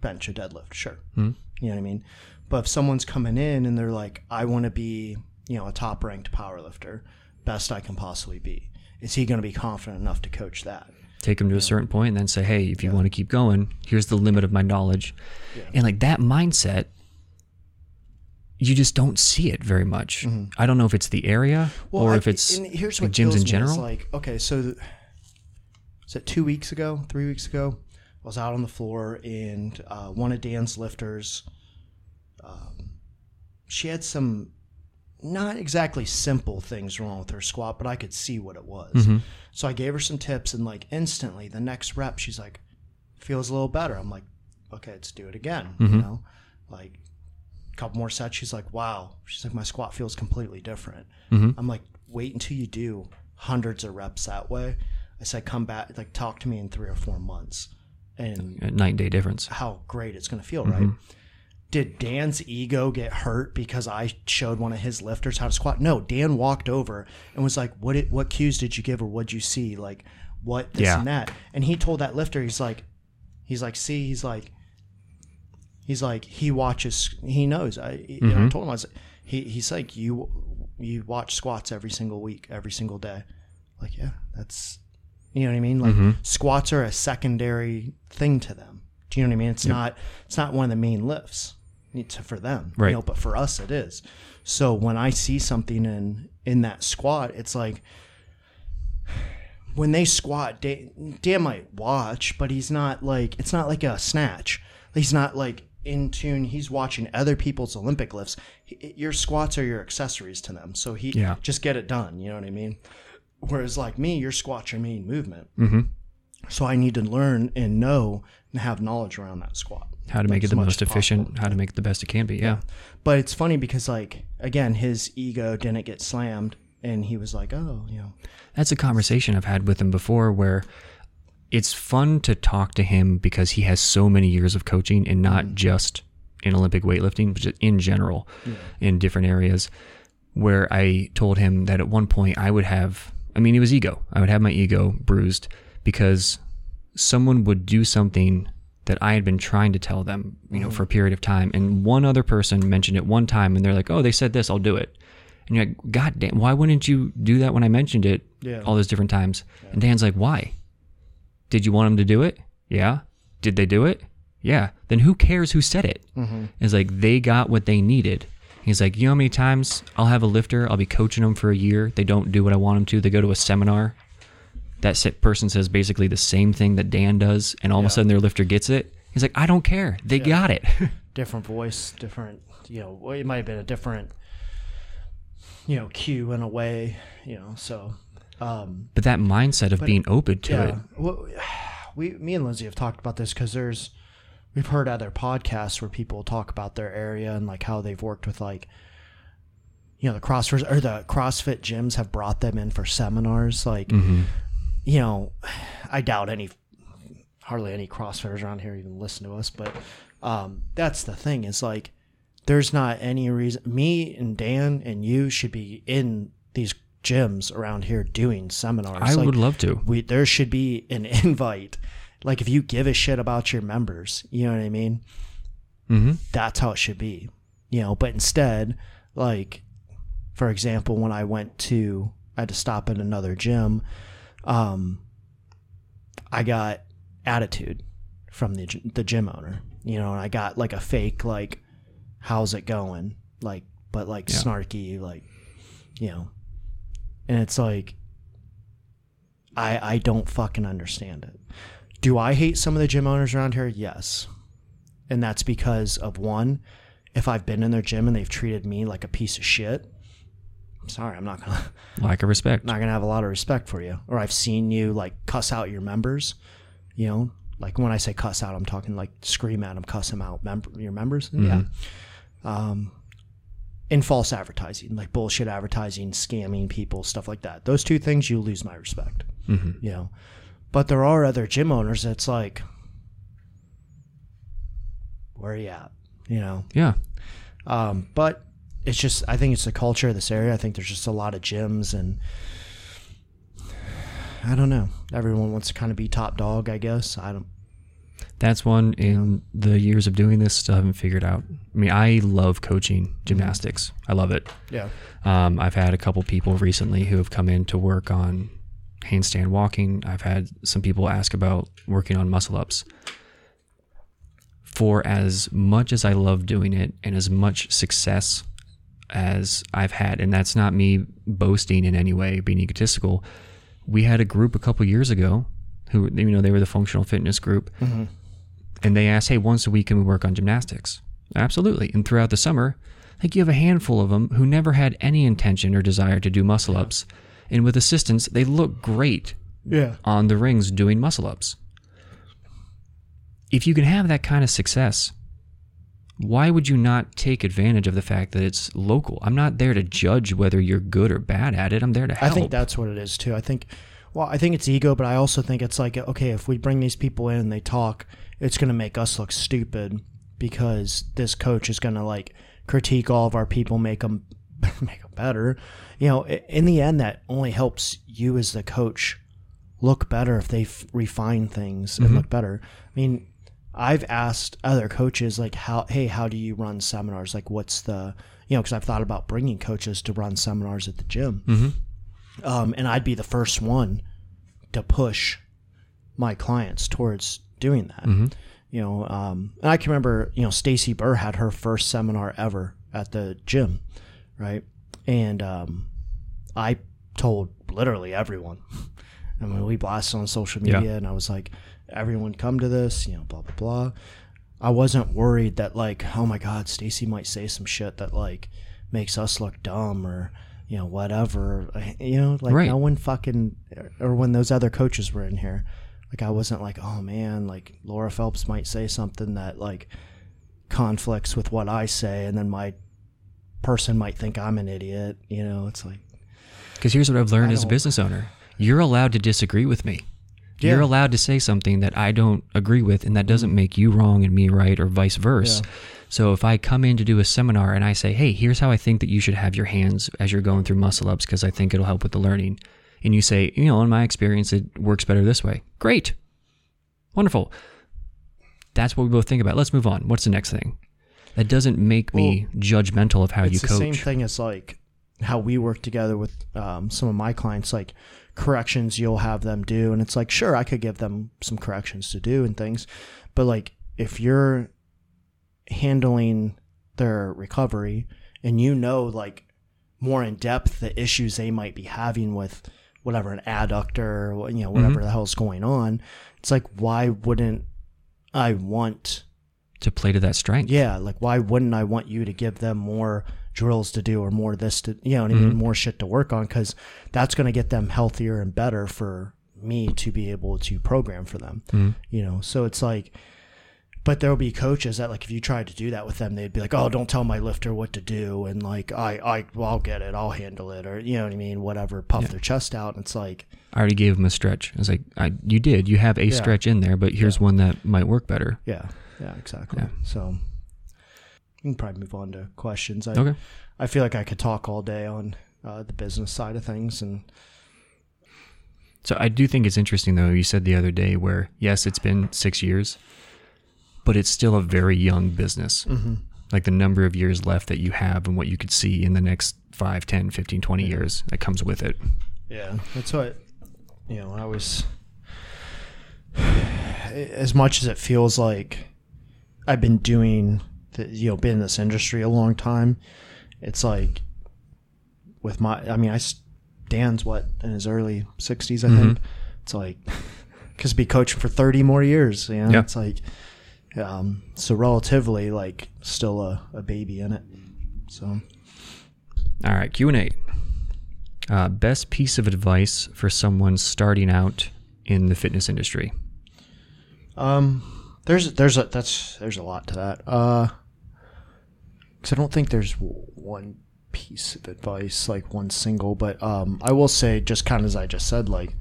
bench, a deadlift? Sure. Mhm. You know what I mean? But if someone's coming in and they're like, I want to be, you know, a top ranked power lifter, best I can possibly be, is he going to be confident enough to coach that? take him to a certain point and then say, hey, if you want to keep going, here's the limit of my knowledge. And like that mindset, you just don't see it very much. I don't know if it's the area or Mm-hmm. I- if it's here's like what gyms in general. like, okay, so th- was it two weeks ago, three weeks ago? I was out on the floor and uh, one of Dan's lifters, um, she had some not exactly simple things wrong with her squat, but I could see what it was. Mm-hmm. So I gave her some tips, and like instantly, the next rep, she's like, feels a little better. I'm like, okay, let's do it again. Mm-hmm. You know, like a couple more sets. She's like, wow. She's like, my squat feels completely different. Mm-hmm. I'm like, wait until you do hundreds of reps that way. I said, come back, like talk to me in three or four months, and A night and day difference. how great it's going to feel, Mm-hmm. right? Did Dan's ego get hurt because I showed one of his lifters how to squat? No, Dan walked over and was like, "What? Did, what cues did you give or What'd you see? Like, what this Yeah. and that?" And he told that lifter, he's like, he's like, "See, he's like, he's like, he watches, he knows." I, you know, I mm-hmm. told him I was, he, he's like, "You, you watch squats every single week, every single day." Like, yeah, that's, you know what I mean? Like, mm-hmm. squats are a secondary thing to them. Do you know what I mean? It's not it's not one of the main lifts to, for them, Right. You know, but for us it is. So when I see something in in that squat, it's like when they squat, Dan, Dan might watch, but he's not like it's not like a snatch. He's not like in tune. He's watching other people's Olympic lifts. He- Your squats are your accessories to them. So he Yeah. just get it done. You know what I mean? Whereas like me, your squats are main movement. Mm-hmm. So I need to learn and know and have knowledge around that squat. How to like, make it the most efficient, possible. how to make it the best it can be. Yeah. But it's funny because like again, his ego didn't get slammed, and he was like, "Oh, you know, That's a conversation I've had with him before where it's fun to talk to him because he has so many years of coaching and not Mm-hmm. just in Olympic weightlifting, but just in general in different areas. Where I told him that at one point I would have, I mean, it was ego. I would have my ego bruised because someone would do something that I had been trying to tell them, you know, for a mm-hmm. period of time. And one other person mentioned it one time and they're like, oh, they said this, I'll do it. And you're like, God damn, why wouldn't you do that when I mentioned it Yeah. all those different times? And Dan's like, why? Did you want them to do it? Yeah. Did they do it? Yeah. Then who cares who said it? Mm-hmm. It's like they got what they needed. He's like, you know how many times I'll have a lifter, I'll be coaching them for a year. They don't do what I want them to. They go to a seminar. That person says basically the same thing that Dan does, and all of a sudden their lifter gets it. He's like, I don't care. They got it. <laughs> different voice, different, you know, it might have been a different you know, cue in a way, you know, so, um, But that mindset of being open to yeah. it. Well, we, me and Lindsay have talked about this because there's, we've heard other podcasts where people talk about their area and like how they've worked with like, you know, the CrossFit or the CrossFit gyms have brought them in for seminars. Like, hmm you know, <sighs> I doubt any, hardly any CrossFitters around here even listen to us, but um, that's the thing is like, there's not any reason me and Dan and you should be in these gyms around here doing seminars. I Like, would love to. we there should be an <laughs> invite. Like if you give a shit about your members, you know what I mean? hmm That's how it should be. You know, but instead, like for example, when I went to I had to stop at another gym, um I got attitude from the the gym owner. You know, and I got like a fake like how's it going? Like but like Yeah. snarky like you know. And it's like I I don't fucking understand it. Do I hate some of the gym owners around here? Yes. And that's because of one, if I've been in their gym and they've treated me like a piece of shit, sorry, I'm not gonna <laughs> Lack of respect. not gonna have a lot of respect for you. Or I've seen you like cuss out your members, you know, like when I say cuss out, I'm talking like scream at them, cuss them out, member your members. Yeah. Um, in false advertising, like bullshit advertising, scamming people, stuff like that. Those two things, you lose my respect. hmm You know, but there are other gym owners that's like, where are you at? You know, Yeah. um, but it's just I think it's the culture of this area. I think there's just a lot of gyms and I don't know. Everyone wants to kind of be top dog, I guess. I don't. That's one in the years of doing this, still haven't figured out. I mean, I love coaching gymnastics. I love it. Yeah. Um, I've had a couple people recently who have come in to work on handstand walking. I've had some people ask about working on muscle ups. For as much as I love doing it and as much success as I've had, and that's not me boasting in any way, being egotistical. We had a group a couple years ago who, you know, they were the functional fitness group, mm-hmm. and they asked, "Hey, once a week can we work on gymnastics?" Absolutely. And throughout the summer, like you have a handful of them who never had any intention or desire to do muscle ups, and with assistance, they look great Yeah. on the rings doing muscle ups. If you can have that kind of success, why would you not take advantage of the fact that it's local? I'm not there to judge whether you're good or bad at it. I'm there to help. I think that's what it is too. I think, well, I think it's ego, but I also think it's like, okay, if we bring these people in and they talk, it's going to make us look stupid because this coach is going to like critique all of our people, make them <laughs> make them better. You know, in the end, that only helps you as the coach look better if they f- refine things and mm-hmm. look better. I mean, I've asked other coaches like how hey how do you run seminars like what's the you know because I've thought about bringing coaches to run seminars at the gym Mhm. um, and I'd be the first one to push my clients towards doing that. Mhm. You know, um, and I can remember, you know, Stacy Burr had her first seminar ever at the gym, right? And um, I told literally everyone. <laughs> I mean, we blasted on social Yeah. media, and I was like, "Everyone, come to this," you know, blah blah blah. I wasn't worried that like, oh my God, Stacy might say some shit that like makes us look dumb or you know whatever. You know, like Right. no one fucking or when those other coaches were in here, like I wasn't like, oh man, like Laura Phelps might say something that like conflicts with what I say, and then my person might think I'm an idiot. You know, it's like Because here's what I've learned as a business owner you're allowed to disagree with me. You're allowed to say something that I don't agree with, and that doesn't make you wrong and me right, or vice versa. Yeah. So if I come in to do a seminar and I say, hey, here's how I think that you should have your hands as you're going through muscle ups because I think it'll help with the learning. And you say, you know, in my experience, it works better this way. Great. Wonderful. That's what we both think about. Let's move on. What's the next thing? That doesn't make me judgmental of how you coach. it's the same thing as like how we work together with um, some of my clients like corrections you'll have them do and it's like sure i could give them some corrections to do and things but like if you're handling their recovery and you know like more in depth the issues they might be having with whatever an adductor or you know whatever mm-hmm. the hell's going on it's like why wouldn't i want to play to that strength. yeah, like why wouldn't I want you to give them more drills to do or more this to you know what I mean mm-hmm. more shit to work on because that's going to get them healthier and better for me to be able to program for them mm-hmm. you know? So it's like but there'll be coaches that like if you tried to do that with them they'd be like oh don't tell my lifter what to do and like i i well, i'll get it. I'll handle it or you know what i mean whatever puff their chest out and it's like I already gave him a stretch. I was like, I, you did. You have a stretch in there, but here's one that might work better. yeah. Yeah exactly. Yeah. so we can probably move on to questions I, Okay. I feel like i could talk all day on uh, the business side of things and So I do think it's interesting, though. You said the other day where, yes, it's been six years, but it's still a very young business. Mm-hmm. Like the number of years left that you have and what you could see in the next 5, 10, 15, 20 years that comes with it. Yeah, that's what you know. I was <sighs> as much as it feels like I've been doing, you know, been in this industry a long time. It's like with my, I mean, I Dan's what in his early sixties, I think. It's like because be coaching for thirty more years. You know, Yeah. it's like um, so relatively like still a, a baby in it. So. All right, Q&A. Uh, best piece of advice for someone starting out in the fitness industry? Um, there's there's a that's there's a lot to that. Uh, because I don't think there's one piece of advice like one single, but um, I will say just kind of as I just said, like,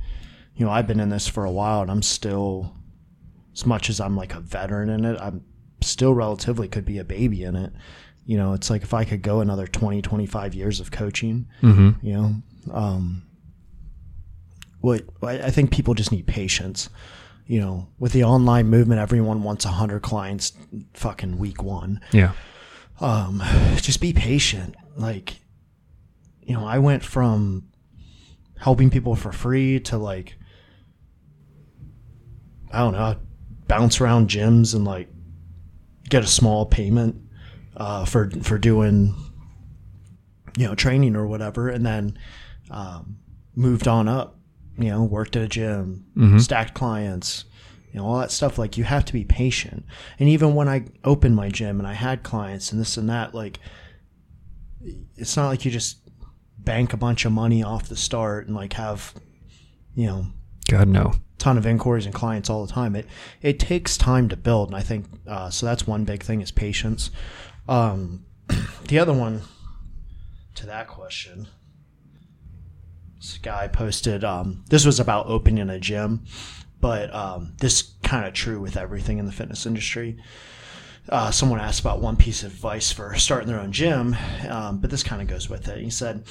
you know, I've been in this for a while and I'm still, as much as I'm like a veteran in it, I'm still relatively could be a baby in it. You know, it's like if I could go another 20, 25 years of coaching, Mm-hmm. you know, um, what I I think people just need patience. You know, with the online movement, everyone wants hundred clients, fucking week one. Yeah. Um, just be patient. Like, you know, I went from helping people for free to like, I don't know, bounce around gyms and like get a small payment uh, for for doing, you know, training or whatever, and then um, moved on up. You know, worked at a gym, stacked clients, you know, all that stuff. Like, you have to be patient. And even when I opened my gym and I had clients and this and that, like, it's not like you just bank a bunch of money off the start and like have, you know, God, no. A ton of inquiries and clients all the time. It it takes time to build, and I think uh, so. That's one big thing is patience. Um, <clears throat> the other one to that question, this guy posted. Um, this was about opening a gym, but um, this kind of true with everything in the fitness industry. Uh, someone asked about one piece of advice for starting their own gym, um, but this kind of goes with it. He said,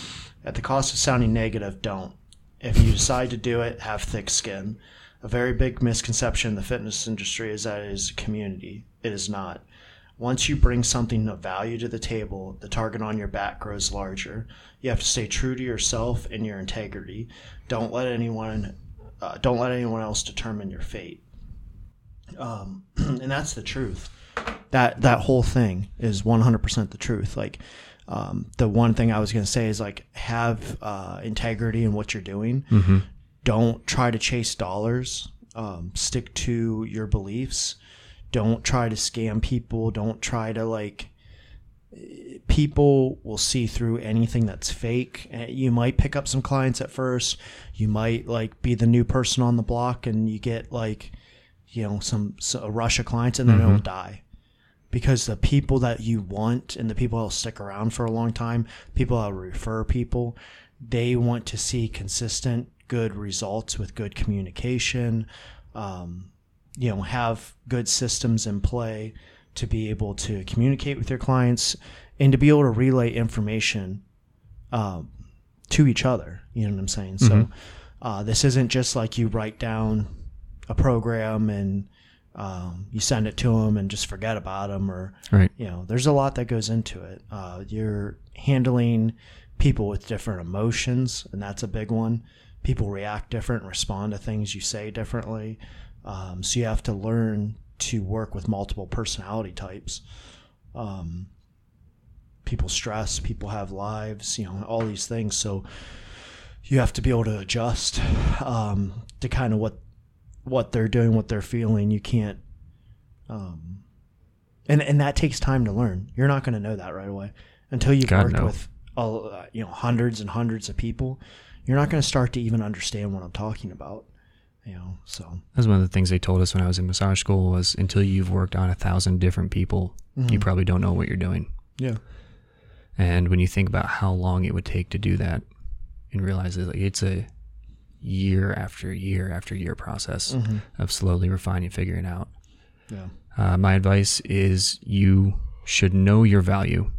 "At the cost of sounding negative, don't. If you decide to do it, have thick skin. A very big misconception in the fitness industry is that it is a community. It is not. Once you bring something of value to the table, the target on your back grows larger. You have to stay true to yourself and your integrity. Don't let anyone, uh, don't let anyone else determine your fate. Um, <clears throat> and that's the truth. That that whole thing is 100% the truth. Like um, the one thing I was going to say is like have uh, integrity in what you're doing. Don't try to chase dollars. Um, stick to your beliefs. Don't try to scam people. Don't try to like. People will see through anything that's fake. Uh, You might pick up some clients at first. You might like be the new person on the block, and you get like, you know, some, so a rush of clients, and then it'll die because the people that you want and the people that'll stick around for a long time, people that refer people, they want to see consistent good results with good communication. Um, you know, have good systems in play to be able to communicate with your clients and to be able to relay information um, to each other. You know what I'm saying? So uh, this isn't just like you write down a program and um, you send it to them and just forget about them or Right. you know there's a lot that goes into it uh, you're handling people with different emotions and that's a big one people react different respond to things you say differently um, so you have to learn to work with multiple personality types um, people stress people have lives you know all these things so you have to be able to adjust um, to kind of what what they're doing, what they're feeling. You can't, um, and and that takes time to learn. You're not going to know that right away. until you've God, worked no. with uh, you know hundreds and hundreds of people, you're not going to start to even understand what I'm talking about. You know, so That's one of the things they told us when I was in massage school was until you've worked on a thousand different people, you mm-hmm. probably don't know what you're doing. yeah, And when you think about how long it would take to do that, and realize that like, it's a year after year after year process mm-hmm. of slowly refining, figuring out. yeah, Uh, my advice is you should know your value,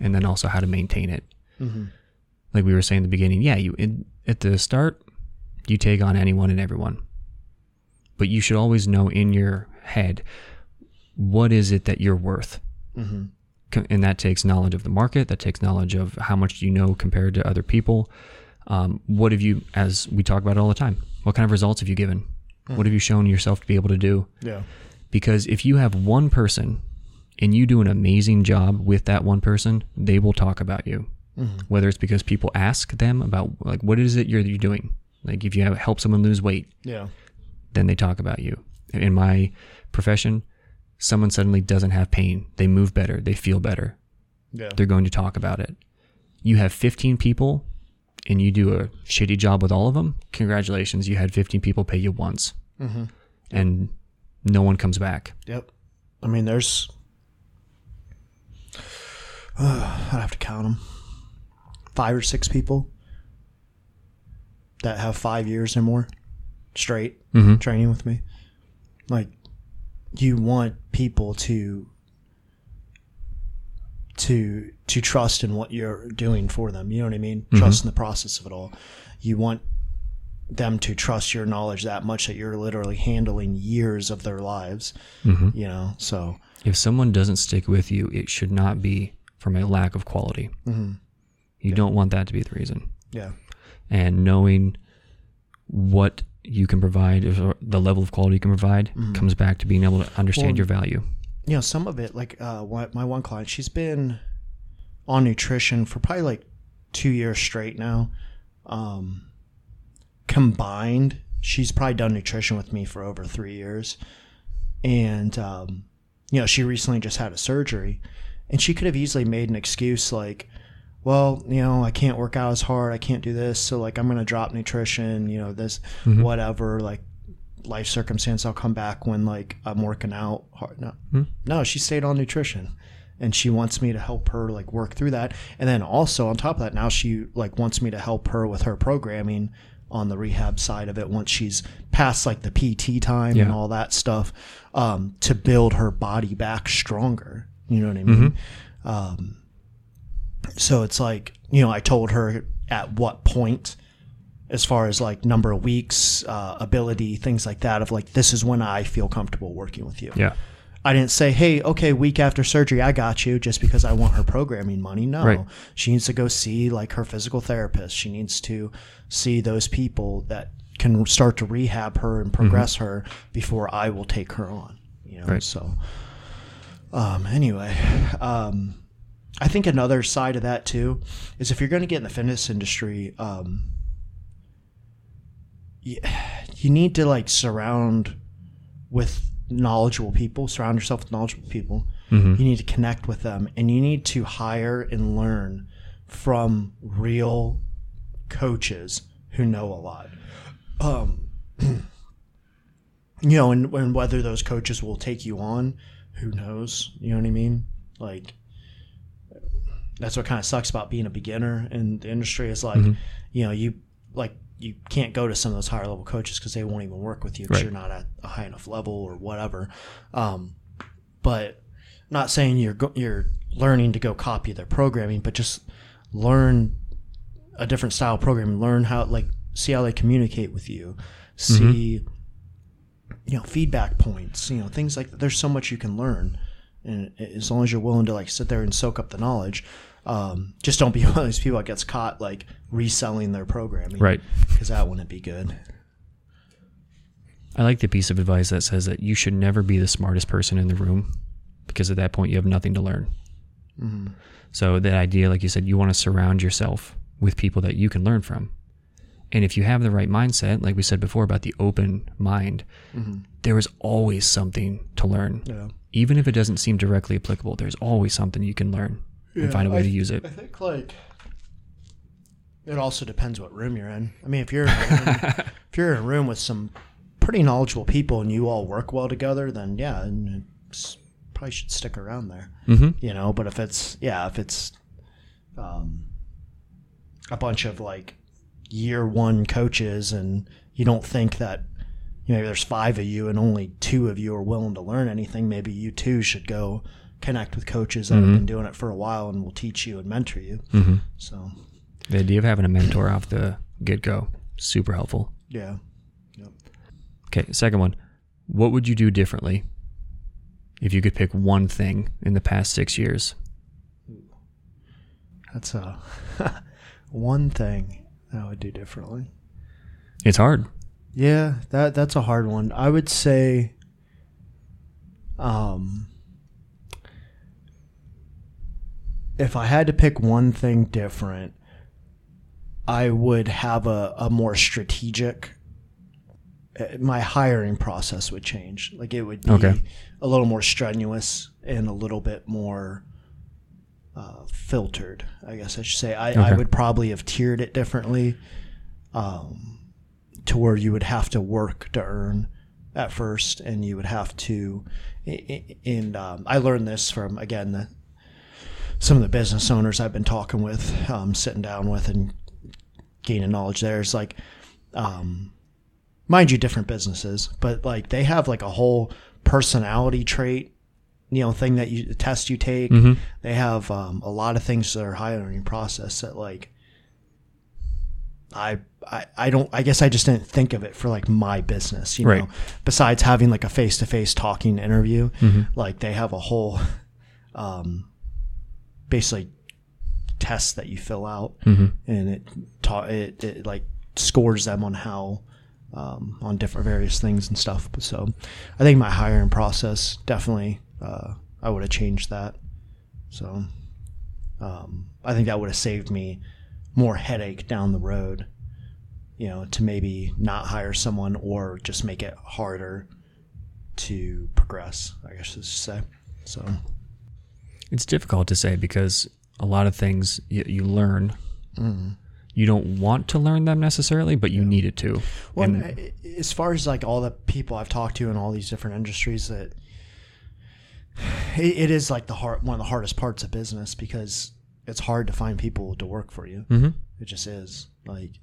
and then also how to maintain it. Mm-hmm. Like we were saying in the beginning, yeah, you in, at the start, you take on anyone and everyone, but you should always know in your head what is it that you're worth? Mm-hmm. Co- and that takes knowledge of the market. That takes knowledge of how much you know compared to other people. Um, what have you as we talk about all the time what kind of results have you given? Hmm. What have you shown yourself to be able to do? Yeah, because if you have one person and you do an amazing job with that one person they will talk about you. Mm-hmm. Whether it's because people ask them about like what is it you're, you're doing like if you have help someone lose weight yeah, then they talk about you. In my profession, someone suddenly doesn't have pain. They move better. They feel better. yeah, They're going to talk about it. You have 15 people and you do a shitty job with all of them. Congratulations. You had 15 people pay you once. Mm-hmm. And no one comes back. Yep. I mean, there's. <sighs> I'd have to count them. Five or six people that have five years or more straight Mhm. training with me. Like, you want people to to to trust in what you're doing for them. You know what I mean? Mm-hmm. Trust in the process of it all. You want them to trust your knowledge that much that you're literally handling years of their lives. Mm-hmm. You know, so If someone doesn't stick with you, it should not be from a lack of quality. Mm-hmm. You don't want that to be the reason. yeah, and knowing what you can provide, or the level of quality you can provide, comes back to being able to understand Well, your value. you know, some of it, like uh, my one client, she's been on nutrition for probably like two years straight now. Um, combined, she's probably done nutrition with me for over three years, and um, you know, she recently just had a surgery, and she could have easily made an excuse like. Well, you know, I can't work out as hard. I can't do this. So, like, I'm going to drop nutrition, you know, this, whatever. Like, life circumstance i'll come back when like i'm working out hard no no she stayed on nutrition and she wants me to help her like work through that and then also on top of that now she like wants me to help her with her programming on the rehab side of it once she's past like the pt time and all that stuff um, to build her body back stronger you know what i mean um, so it's like you know i told her at what point as far as like number of weeks, uh, ability, things like that. Of like, this is when I feel comfortable working with you. Yeah. I didn't say, hey, okay, week after surgery, I got you just because I want her programming money. No, Right. she needs to go see like her physical therapist. She needs to see those people that can start to rehab her and progress her before I will take her on. You know, Right. so um, anyway, um, I think another side of that too is if you're going to get in the fitness industry, um, you, you need to like surround with knowledgeable people, surround yourself with knowledgeable people. You need to connect with them and you need to hire and learn from real coaches who know a lot. Um, <clears throat> you know, and, and whether those coaches will take you on, who knows? You know what I mean? Like, that's what kind of sucks about being a beginner in the industry is like, you know, you like you can't go to some of those higher level coaches because they won't even work with you because Right. you're not at a high enough level or whatever. Um, but not saying you're go- you're learning to go copy their programming, but just learn a different style of programming. Learn how like see how they communicate with you. See you know feedback points. You know things like that. There's so much you can learn, and as long as you're willing to like sit there and soak up the knowledge. Um, just don't be <laughs> one of those people that gets caught like reselling their programming, Right. Because that wouldn't be good. I like the piece of advice that says that you should never be the smartest person in the room because at that point you have nothing to learn. So that idea, like you said, you want to surround yourself with people that you can learn from. And if you have the right mindset, like we said before about the open mind, there is always something to learn. Yeah. Even if it doesn't seem directly applicable, there's always something you can learn. And find a way I- to use it. I think like it also depends what room you're in. I mean, if you're in room, <laughs> if you're in a room with some pretty knowledgeable people and you all work well together, then yeah, and probably should stick around there. hmm You know, but if it's yeah, if it's um, a bunch of like year one coaches and you don't think that you know there's five of you and only two of you are willing to learn anything, maybe you too should go connect with coaches that have been doing it for a while and will teach you and mentor you. hmm So The idea of having a mentor off the get go super helpful. yeah, Okay, second one. What would you do differently if you could pick one thing in the past six years? that's a <laughs> one thing I would do differently. It's hard. Yeah, that that's a hard one. I would say um if I had to pick one thing different, I would have a, a more strategic uh, my hiring process would change. Like it would be Okay. a little more strenuous and a little bit more uh, filtered, I guess I should say. I, I would probably have tiered it differently um, to where you would have to work to earn at first, and you would have to. And um, I learned this from again the, some of the business owners I've been talking with, um, sitting down with, and gaining knowledge. There is like, um, mind you, different businesses, but like they have like a whole personality trait, you know, thing that you test you take. Mhm. They have um, a lot of things that are hiring process that like I, I I don't I guess I just didn't think of it for like my business, you Right. know. Besides having like a face to face talking interview, Mhm. like they have a whole um basically tests that you fill out Mhm. and it ta- it, it like scores them on how um, on different various things and stuff. So I think my hiring process definitely uh, I would have changed that. So um, I think that would have saved me more headache down the road. You know, to maybe not hire someone or just make it harder to progress. I guess to say. So It's difficult to say because a lot of things you, you learn. Mm-hmm. You don't want to learn them necessarily, but you need it to. Well, And- as far as like all the people I've talked to in all these different industries, that it, it is like the hard one of the hardest parts of business because it's hard to find people to work for you. Mhm. It just is like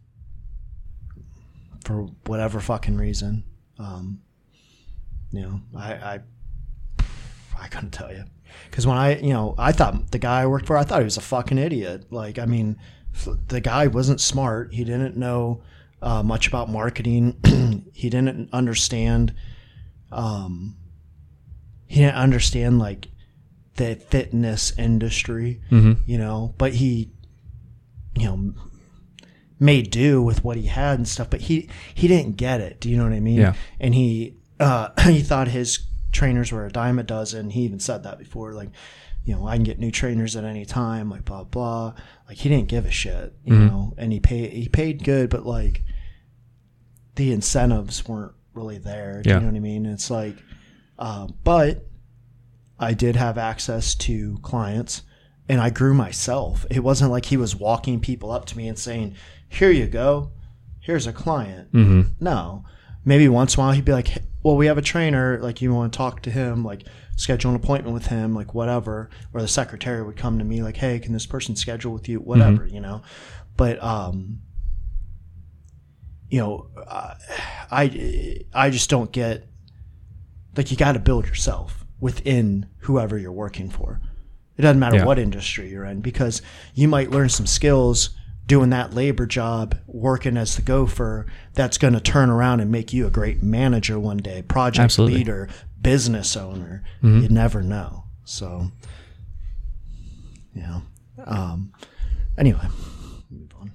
for whatever fucking reason. Um, you know, I, I I couldn't tell you because when I you know I thought the guy I worked for I thought he was a fucking idiot. Like I mean, the guy wasn't smart. He didn't know uh, much about marketing. <clears throat> he didn't understand. Um, he didn't understand like the fitness industry, Mhm. you know. But he, you know, made do with what he had and stuff. But he he didn't get it. Do you know what I mean? Yeah. And he uh, <clears throat> he thought his trainers were a dime a dozen. He even said that before, like. You know, I can get new trainers at any time, like blah blah. Like he didn't give a shit, you Mhm. know, and he paid he paid good, but like the incentives weren't really there. Do Yeah. you know what I mean? It's like, um, but I did have access to clients and I grew myself. It wasn't like he was walking people up to me and saying, Here you go, here's a client. Mhm. No. Maybe once in a while he'd be like, "Hey, Well, we have a trainer, like you want to talk to him, like schedule an appointment with him, like whatever. Or the secretary would come to me, like, Hey, can this person schedule with you? Whatever, you know. But um you know, uh, I I just don't get like you got to build yourself within whoever you're working for. It doesn't matter Yeah. what industry you're in because you might learn some skills doing that labor job, working as the gopher. That's going to turn around and make you a great manager one day, project Absolutely. leader, business owner. Mhm. You never know. So, know. Um, anyway, move on.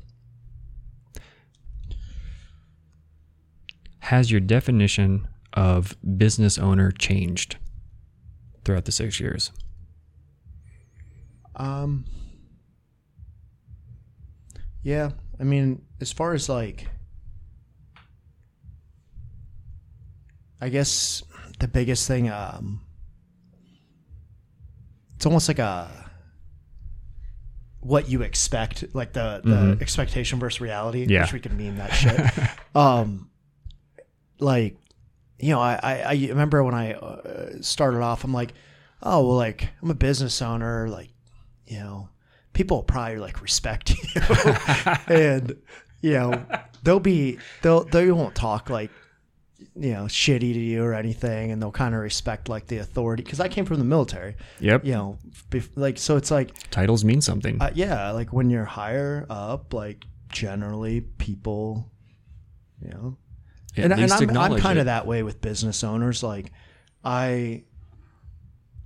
Has your definition of business owner changed throughout the six years? Um. Yeah, I mean, as far as like, I guess the biggest thing, um, it's almost like a what you expect, like the the expectation versus reality. Yeah. We could meme that shit. <laughs> um, like, you know, I I, I remember when I uh, started off, I'm like, oh well, like I'm a business owner, like, you know, people will probably like respect you, <laughs> and you know, they'll be they'll they won't talk like you know shitty to you or anything and they'll kind of respect like the authority because i came from the military. Yep. you know bef- like so it's like Titles mean something. uh, yeah like when you're higher up like generally people you know At and, and i'm, I'm kind of that way with business owners like i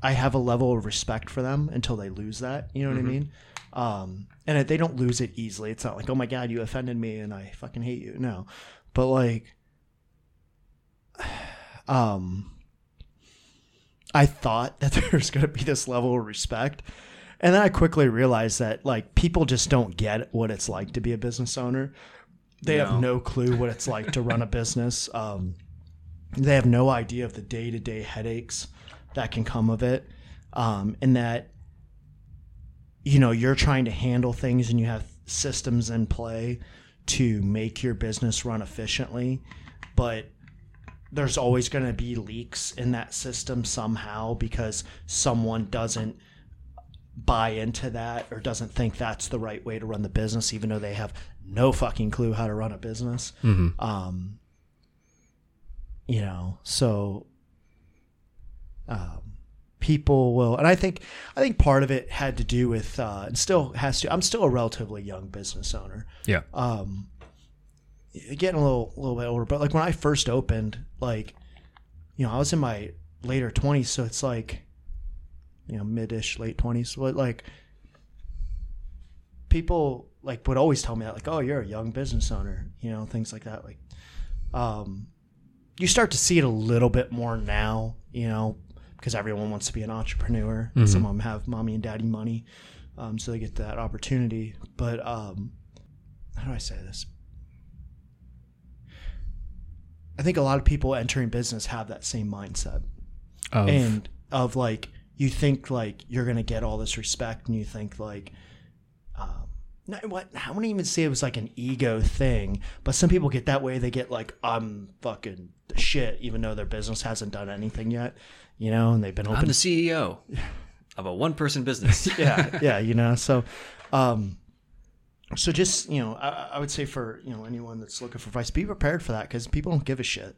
i have a level of respect for them until they lose that you know what i mean um and they don't lose it easily it's not like oh my god you offended me and i fucking hate you no but like <sighs> um I thought that <laughs> there's going to be this level of respect. And then I quickly realized that like people just don't get what it's like to be a business owner. They have no clue what it's like to run a business. Um, they have no idea of the day to day headaches that can come of it. Um, and that, you know, you're trying to handle things and you have systems in play to make your business run efficiently. But there's always going to be leaks in that system somehow because someone doesn't buy into that or doesn't think that's the right way to run the business, even though they have no fucking clue how to run a business. Um, you know, so um, people will, and I think I think part of it had to do with, uh, and still has to. I'm still a relatively young business owner yeah. um getting a little a little bit older but like when i first opened like you know i was in my later 20s so it's like you know mid-ish late 20s but like people like would always tell me that like oh you're a young business owner you know things like that like um you start to see it a little bit more now you know because everyone wants to be an entrepreneur some of them have mommy and daddy money um, so they get that opportunity. But um how do i say this? I think a lot of people entering business have that same mindset Of, and of like you think like you're gonna get all this respect and you think like um no, what I wouldn't even say it was like an ego thing, but some people get that way. They get like I'm fucking shit, even though their business hasn't done anything yet, you know, and they've been open I'm the CEO of a one person business. <laughs> yeah, yeah, you know. So, um, so just you know, I, I would say for you know anyone that's looking for advice, be prepared for that because people don't give a shit.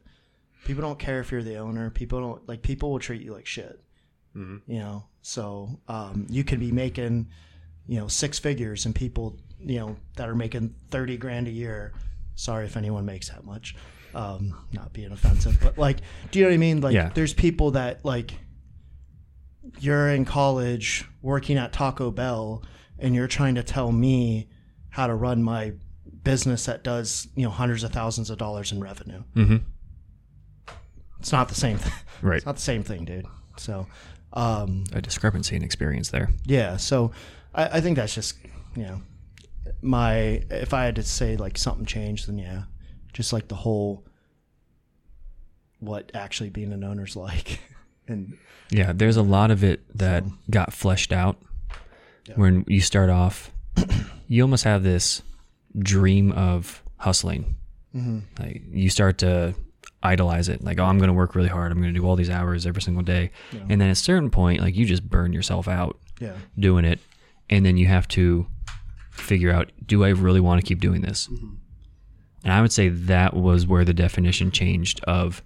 People don't care if you're the owner. People don't like. People will treat you like shit. You know. So um, you could be making, you know, six figures, and people, you know, that are making thirty grand a year. Sorry if anyone makes that much. Um, not being offensive, but like, do you know what I mean? Like, Yeah. there's people that like you're in college working at Taco Bell and you're trying to tell me how to run my business that does, you know, hundreds of thousands of dollars in revenue. hmm It's not the same thing. <laughs> Right. It's not the same thing, dude. So, um, A discrepancy in experience there. yeah. So I, I think that's just, you know, my, if I had to say like something changed, then yeah, just like the whole, what actually being an owner's like. <laughs> and Yeah, there's a lot of it that got fleshed out when you start off. <clears throat> you almost have this dream of hustling. Mm-hmm. Like you start to idolize it. Like, oh, I'm going to work really hard. I'm going to do all these hours every single day, and then at a certain point, like you just burn yourself out yeah. doing it, and then you have to figure out, do I really want to keep doing this? Mm-hmm. And I would say that was where the definition changed of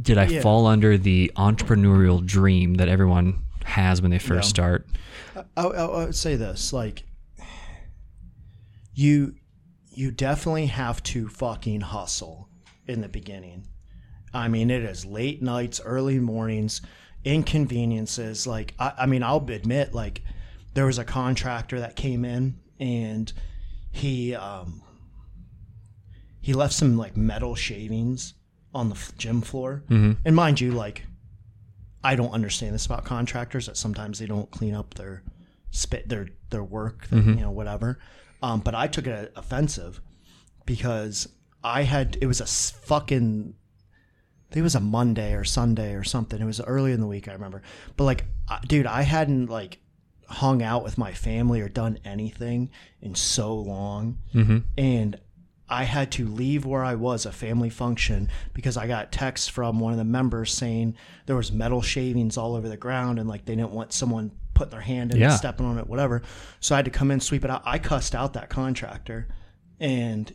did I Yeah. fall under the entrepreneurial dream that everyone has when they first Yeah. start? I, I, I would say this like you you definitely have to fucking hustle in the beginning i mean it is late nights early mornings inconveniences like i, I mean i'll admit like there was a contractor that came in and he um he left some like metal shavings on the f- gym floor and mind you like I don't understand this about contractors that sometimes they don't clean up their spit their their work, you know, whatever. Um, but I took it offensive because I had it was a fucking I think it was a Monday or Sunday or something. It was early in the week, I remember. But like, I- dude, I hadn't like hung out with my family or done anything in so long. Mm-hmm. And I had to leave where I was, a family function, because I got texts from one of the members saying there was metal shavings all over the ground and like they didn't want someone putting their hand in Yeah. and stepping on it, whatever. So I had to come in, sweep it out. I cussed out that contractor and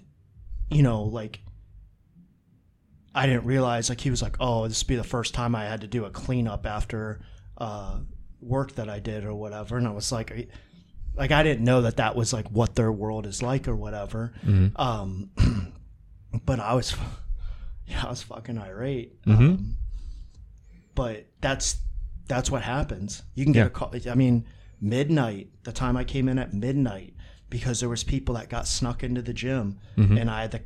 you know, like I didn't realize like he was like, Oh, this would be the first time I had to do a cleanup after uh work that I did or whatever. And I was like, like I didn't know that that was like what their world is like or whatever. Um, <clears throat> but I was, <laughs> yeah, I was fucking irate. Um, but that's that's what happens. You can get Yeah. a call. I mean, midnight. The time I came in at midnight because there was people that got snuck into the gym, and I had the,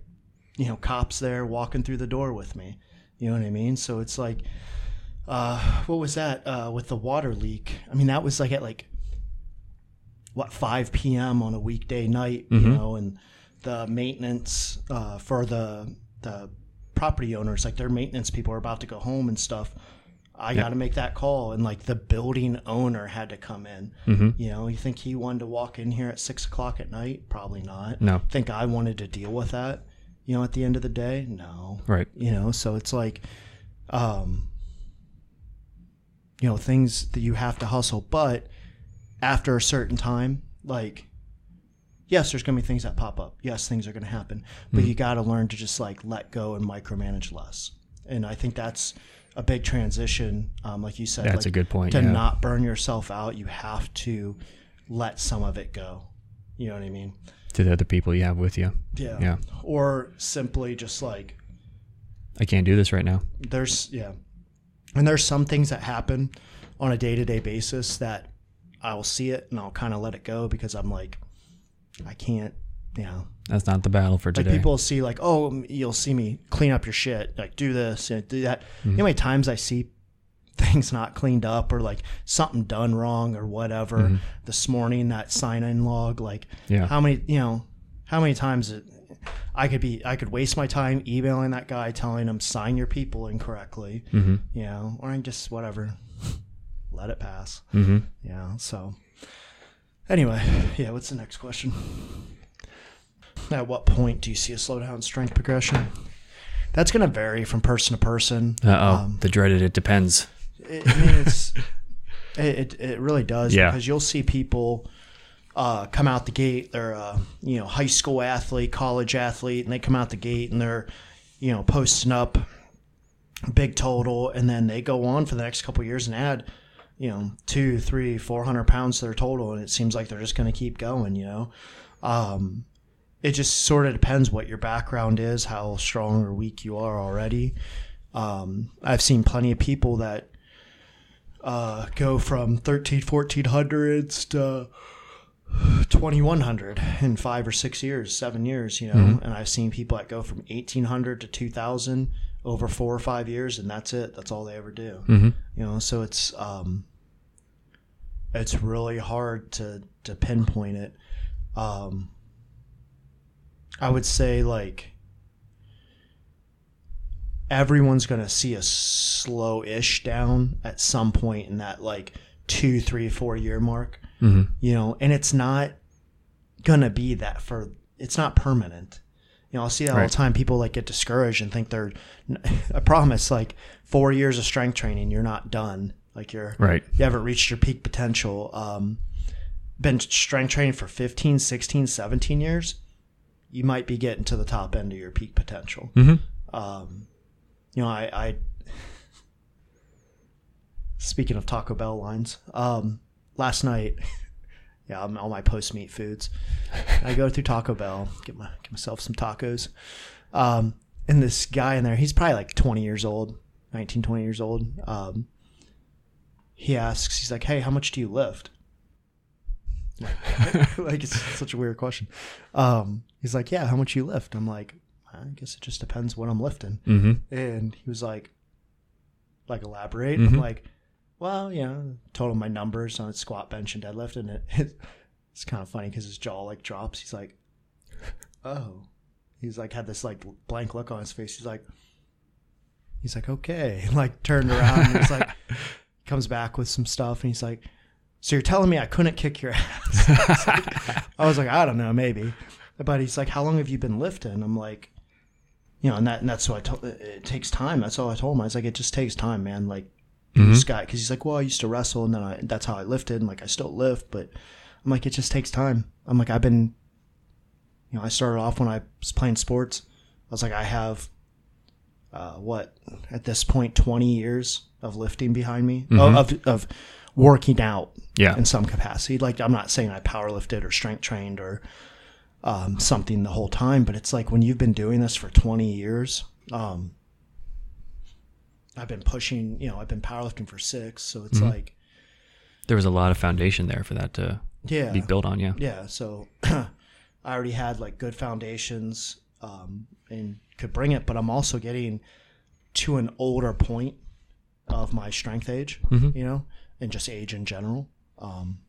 you know, cops there walking through the door with me. You know what I mean? So it's like, uh, what was that uh, with the water leak? I mean, that was like at like what 5 p.m. on a weekday night, you know, and the maintenance uh, for the the property owners, like their maintenance people are about to go home and stuff. I got to make that call, and like the building owner had to come in. You know, you think he wanted to walk in here at six o'clock at night? Probably not. No. Think I wanted to deal with that? You know, at the end of the day, no Right. you know so it's like um you know things that you have to hustle but after a certain time like yes there's going to be things that pop up yes things are going to happen but you got to learn to just like let go and micromanage less and i think that's a big transition um, like you said That's like, a good point, to yeah. not burn yourself out you have to let some of it go you know what i mean To the other people you have with you. yeah Yeah. or simply just like I can't do this right now. there's yeah and there's some things that happen on a day-to-day basis that i'll see it and i'll kind of let it go because i'm like i can't you know That's not the battle for like today. people see like oh you'll see me clean up your shit like do this and do that you know how many times i see things not cleaned up or like something done wrong or whatever this morning that sign-in log like Yeah. how many you know how many times it, i could be i could waste my time emailing that guy telling him sign your people incorrectly mm-hmm. you know or I just whatever let it pass Mm-hmm. know so anyway yeah what's the next question at what point do you see a slowdown in strength progression that's going to vary from person to person Uh oh. Um, the dreaded it depends. it, I mean, it's <laughs> it, it, it really does Yeah. because you'll see people uh, come out the gate. They're a you know high school athlete, college athlete, and they come out the gate and they're you know posting up big total, and then they go on for the next couple of years and add you know two, three, four hundred pounds to their total, and it seems like they're just going to keep going. You know. Um, it just sort of depends what your background is, how strong or weak you are already. Um, I've seen plenty of people that uh, go from 13, 1400s to 2100 in five or six years, seven years, you know. And I've seen people that go from 1800 to 2000 over four or five years, and that's it. That's all they ever do. Mm-hmm. You know, so it's um, it's really hard to to pinpoint it. Um, I would say like everyone's going to see a slow-ish down at some point in that like two, three, four year mark. Mm-hmm. You know, and it's not going to be that for. It's not permanent. You know, I'll see that all Right. the time. People like get discouraged and think they're. <laughs> I promise, like four years of strength training, you're not done. Like you're Right. you haven't reached your peak potential. Um, been strength training for 15, 16, 17 years, you might be getting to the top end of your peak potential. Mm-hmm. Um, you know, I, I <laughs> speaking of Taco Bell lines, um, last night, <laughs> yeah, I'm on my post meet foods. <laughs> I go through Taco Bell, get my get myself some tacos. Um, and this guy in there, he's probably like 20 years old, 19, 20 years old. Um, he asks, he's like, "Hey, how much do you lift?" <laughs> like it's such a weird question. Um, he's like, "Yeah, how much you lift?" I'm like, "I guess it just depends what I'm lifting." Mm-hmm. And he was like, "Like elaborate." I'm like, "Well, you know, him my numbers on squat, bench, and deadlift, and it, <laughs> it's kind of funny because his jaw like drops. He's like, "Oh," he's like had this like blank look on his face. He's like, he's like, "Okay," and <laughs> like turned around and he's like, comes back with some stuff, and he's like, So you're telling me I couldn't kick your <laughs> ass? I was like, I was like, I don't know, maybe. But he's like, how long have you been lifting? I'm like, you know, and that and that's what I told. It takes time. That's all I told him. I was like, it just takes time, man. Like, this guy, because he's like, well, I used to wrestle, and then I, that's how I lifted, and like I still lift, but I'm like, it just takes time. I'm like, I've been, you know, I started off when I was playing sports. I was like, I have, uh, what at this point, 20 years of lifting behind me, oh, of of working out Yeah. in some capacity. Like I'm not saying I power lifted or strength trained or um, something the whole time, but it's like when you've been doing this for 20 years. Um, I've been pushing, you know, I've been powerlifting for six, so it's like, There was a lot of foundation there for that to yeah, be built on. Yeah. yeah. So <clears throat> I already had like good foundations um, and could bring it, but I'm also getting to an older point of my strength age, you know, and just age in general. Um,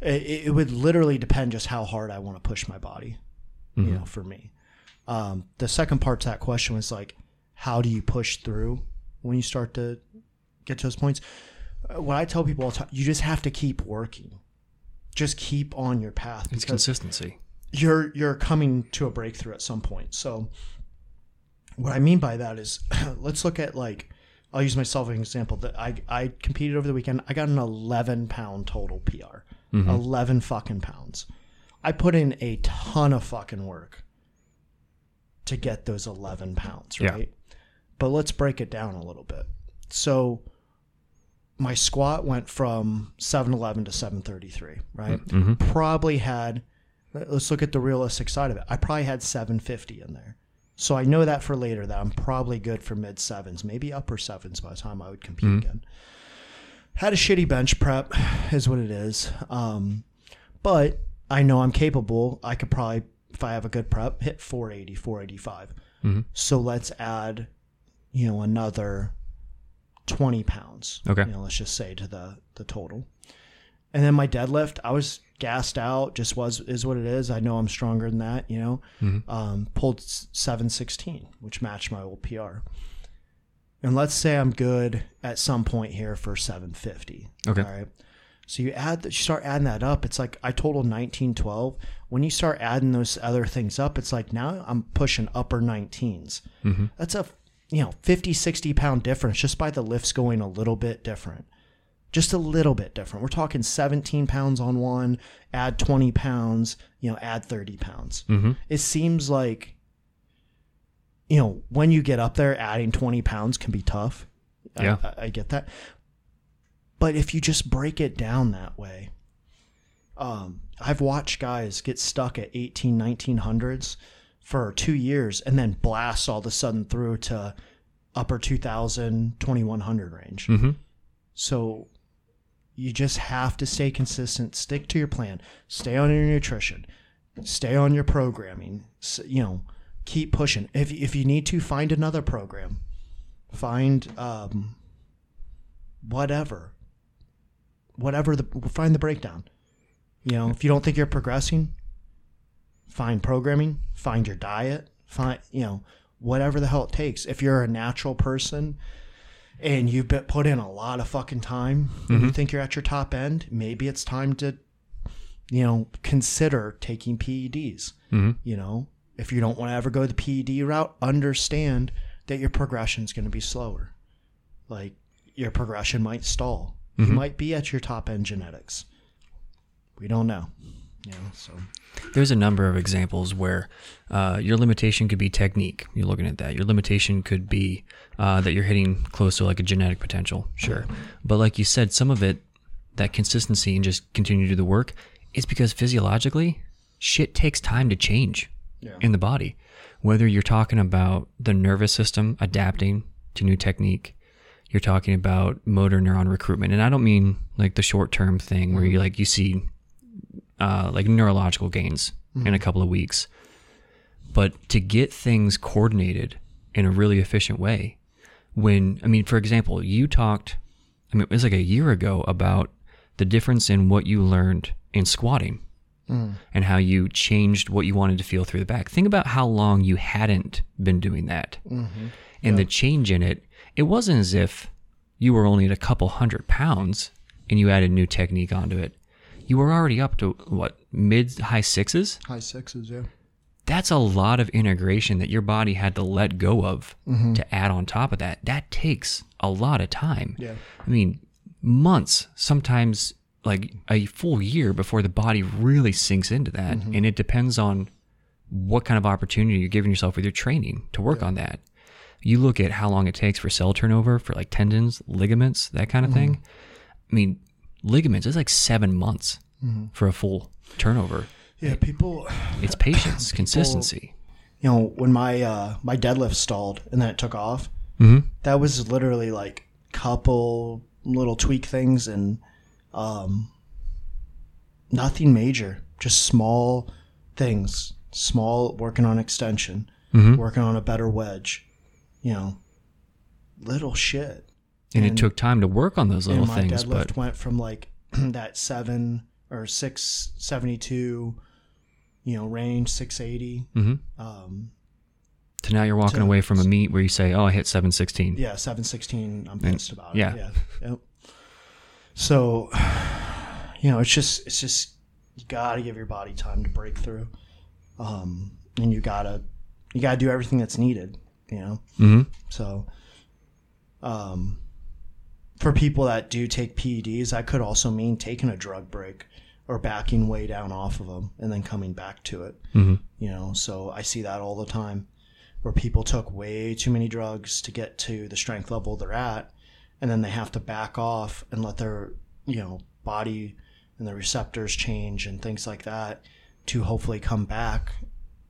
it, it would literally depend just how hard I want to push my body, you know, for me. Um, the second part to that question was like, how do you push through when you start to get to those points? Uh, What I tell people all the time, you just have to keep working. Just keep on your path It's consistency. you're you're coming to a breakthrough at some point. So what I mean by that is <clears throat> let's look at like I'll use myself as an example that I I competed over the weekend. I got an 11 pound total PR. Mm-hmm. 11 fucking pounds. I put in a ton of fucking work to get those 11 pounds, Yeah. right? But let's break it down a little bit. So my squat went from 711 to 733, right? Mm-hmm. Probably had, let's look at the realistic side of it. I probably had 750 in there. So I know that for later that I'm probably good for mid sevens, maybe upper sevens by the time I would compete again. Had a shitty bench prep, <sighs> is what it is. Um, but I know I'm capable. I could probably, if I have a good prep, hit 480, 485. So let's add, you know, another 20 pounds. Okay. You know, let's just say to the the total. And then my deadlift, I was gassed out. Just was is what it is. I know I'm stronger than that. You know, um, pulled seven sixteen, which matched my old PR. And let's say I'm good at some point here for seven fifty. Okay. All right. So you add that, you start adding that up. It's like I totaled nineteen twelve. When you start adding those other things up, it's like now I'm pushing upper 19s. That's a you know 50 60 pound difference just by the lifts going a little bit different just a little bit different. We're talking 17 pounds on one add 20 pounds you know add 30 pounds. It seems like you know when you get up there adding 20 pounds can be tough. I- Yeah. I, I get that. But if you just break it down that way um, i've watched guys get stuck at 18 1900s for two years and then blast all of a sudden through to upper 2000 2100 range. So you just have to stay consistent stick to your plan stay on your nutrition stay on your programming you know keep pushing. If, if you need to find another program. Find um, whatever. Whatever the find the breakdown. You know if you don't think you're progressing find programming, find your diet, find you know whatever the hell it takes. If you're a natural person and you've been put in a lot of fucking time, and you mm-hmm. think you're at your top end, maybe it's time to you know consider taking PEDs. Mm-hmm. You know, if you don't want to ever go the PED route, understand that your progression is going to be slower. Like your progression might stall. You mm-hmm. might be at your top end genetics. We don't know. You know, so There's a number of examples where uh, your limitation could be technique. You're looking at that. Your limitation could be uh, that you're hitting close to like a genetic potential. Sure. But like you said, some of it, that consistency and just continue to do the work, is because physiologically, shit takes time to change Yeah. in the body. Whether you're talking about the nervous system adapting to new technique, you're talking about motor neuron recruitment. And I don't mean like the short term thing where you like you see uh, like neurological gains in a mm-hmm. couple of weeks. But to get things coordinated in a really efficient way, when, I mean, for example, you talked, I mean, it was like a year ago about the difference in what you learned in squatting mm. and how you changed what you wanted to feel through the back. Think about how long you hadn't been doing that. Mm-hmm. And the change in it, it wasn't as if you were only at a couple hundred pounds. and you added new technique onto it, you were already up to what mid high sixes. High sixes, yeah. That's a lot of integration that your body had to let go of Mm-hmm. to add on top of that. That takes a lot of time. Yeah. I mean, months, sometimes like a full year before the body really sinks into that. Mm-hmm. And it depends on what kind of opportunity you're giving yourself with your training to work on that. You look at how long it takes for cell turnover for like tendons, ligaments, that kind of Mm-hmm. thing. I mean, ligaments it's like seven months Mm-hmm. for a full turnover. Yeah, people It's patience, <coughs> consistency. you know, when my uh my deadlift stalled and then it took off, Mm-hmm. that was literally like couple little tweak things and um nothing major. Just small things. Small working on extension, Mhm. working on a better wedge, you know. Little shit. And, And- it took time to work on those little and my things, deadlift but went from like <clears throat> that seven or six seventy two, you know, range six eighty. Mhm. Um, to now you're walking to- away from a meet where you say, "Oh, I hit 716." yeah, seven sixteen. I'm pissed about it. yeah. yeah, yep. So, <sighs> you know, it's just it's just you gotta give your body time to break through, um, and you gotta you gotta do everything that's needed. You know, Mm-hmm. so, um, for people that do take PEDs, that could also mean taking a drug break or backing way down off of them and then coming back to it. Mhm. You know, so I see that all the time where people took way too many drugs to get to the strength level they're at, and then they have to back off and let their, you know, body and the receptors change and things like that to hopefully come back,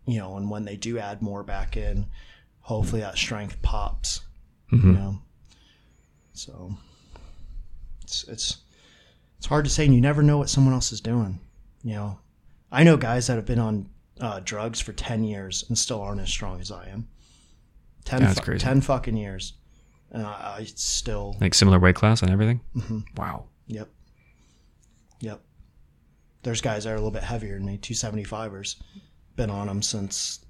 you know, and when they do add more back in, hopefully that strength pops you know. So it's it's it's hard to say, and you never know what someone else is doing. You know, I know guys that have been on uh, drugs for ten years and still aren't as strong as I am. Ten, That's fu- crazy. ten fucking years, and I, I still. Like similar weight class and everything. Mm-hmm. Wow. Yep. Yep. There's guys that are a little bit heavier than me, 275ers. Been on them since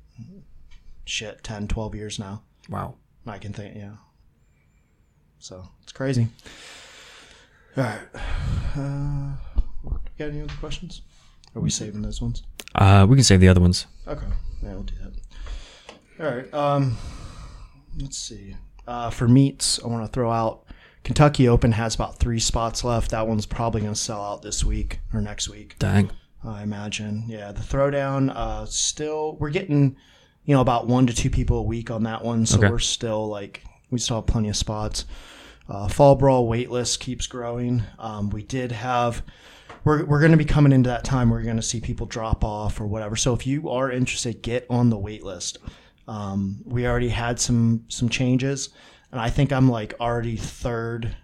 shit 10, 12 years now. Wow. I can think, yeah. So it's crazy. All right. Uh, got any other questions? Are we saving those ones? Uh, we can save the other ones. Okay. Yeah, we'll do that. All right. Um, let's see. Uh, for meets, I want to throw out Kentucky Open has about three spots left. That one's probably going to sell out this week or next week. Dang. I imagine. Yeah, the throwdown. Uh, still, we're getting, you know, about one to two people a week on that one. So Okay. we're still like, we still have plenty of spots. Uh, fall brawl wait list keeps growing. Um, we did have. We're, we're going to be coming into that time where you're going to see people drop off or whatever. So if you are interested, get on the wait list. Um, we already had some some changes, and I think I'm like already third.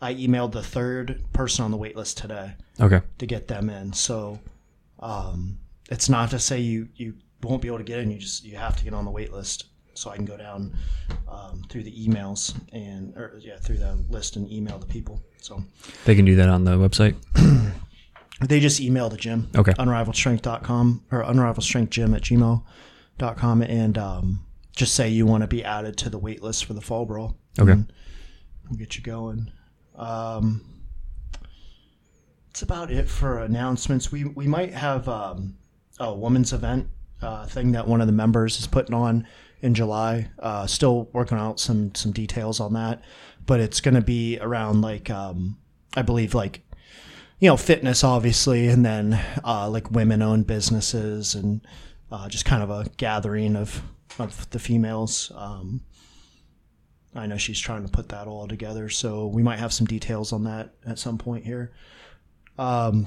I emailed the third person on the wait list today Okay. to get them in. So um, it's not to say you you won't be able to get in. You just you have to get on the wait list. So I can go down um, through the emails and or yeah through the list and email the people. So They can do that on the website. <clears throat> they just email the gym. Okay. Unrivalstrength.com or unrivalstrengthgym at gmail.com and um, just say you want to be added to the wait list for the fall brawl. Okay. We'll get you going. Um, that's about it for announcements. We we might have um, a women's event uh, thing that one of the members is putting on in July. Uh, still working out some some details on that, but it's going to be around like um, I believe like you know fitness obviously, and then uh, like women owned businesses and uh, just kind of a gathering of of the females. Um, I know she's trying to put that all together, so we might have some details on that at some point here. Um,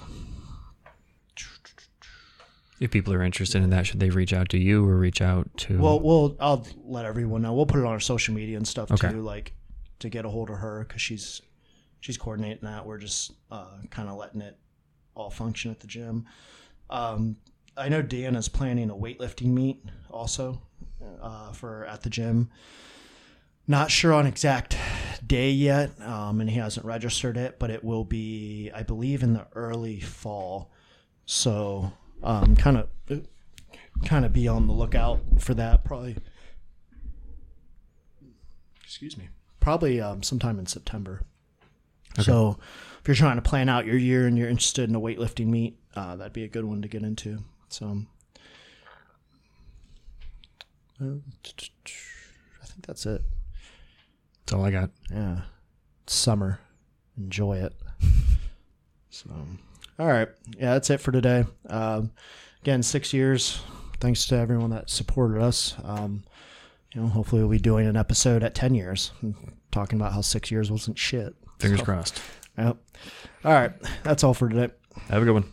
If people are interested in that, should they reach out to you or reach out to? well, we'll I'll let everyone know. We'll put it on our social media and stuff Okay. too, like to get a hold of her because she's she's coordinating that. We're just uh, kind of letting it all function at the gym. Um, I know Dan is planning a weightlifting meet also uh, for at the gym. Not sure on exact day yet, um, and he hasn't registered it, but it will be, I believe, in the early fall. So, um, kind of, kind of be on the lookout for that. Probably, excuse me, probably um, sometime in September. So if you're trying to plan out your year and you're interested in a weightlifting meet, uh, that'd be a good one to get into. So uh, I think that's it. That's all I got. Yeah. It's summer. Enjoy it. <laughs> So, all right. Yeah, that's it for today. Um, again, six years. Thanks to everyone that supported us. Um, you know, hopefully we'll be doing an episode at 10 years talking about how six years wasn't shit. Fingers So, crossed. Yep. All right. That's all for today. Have a good one.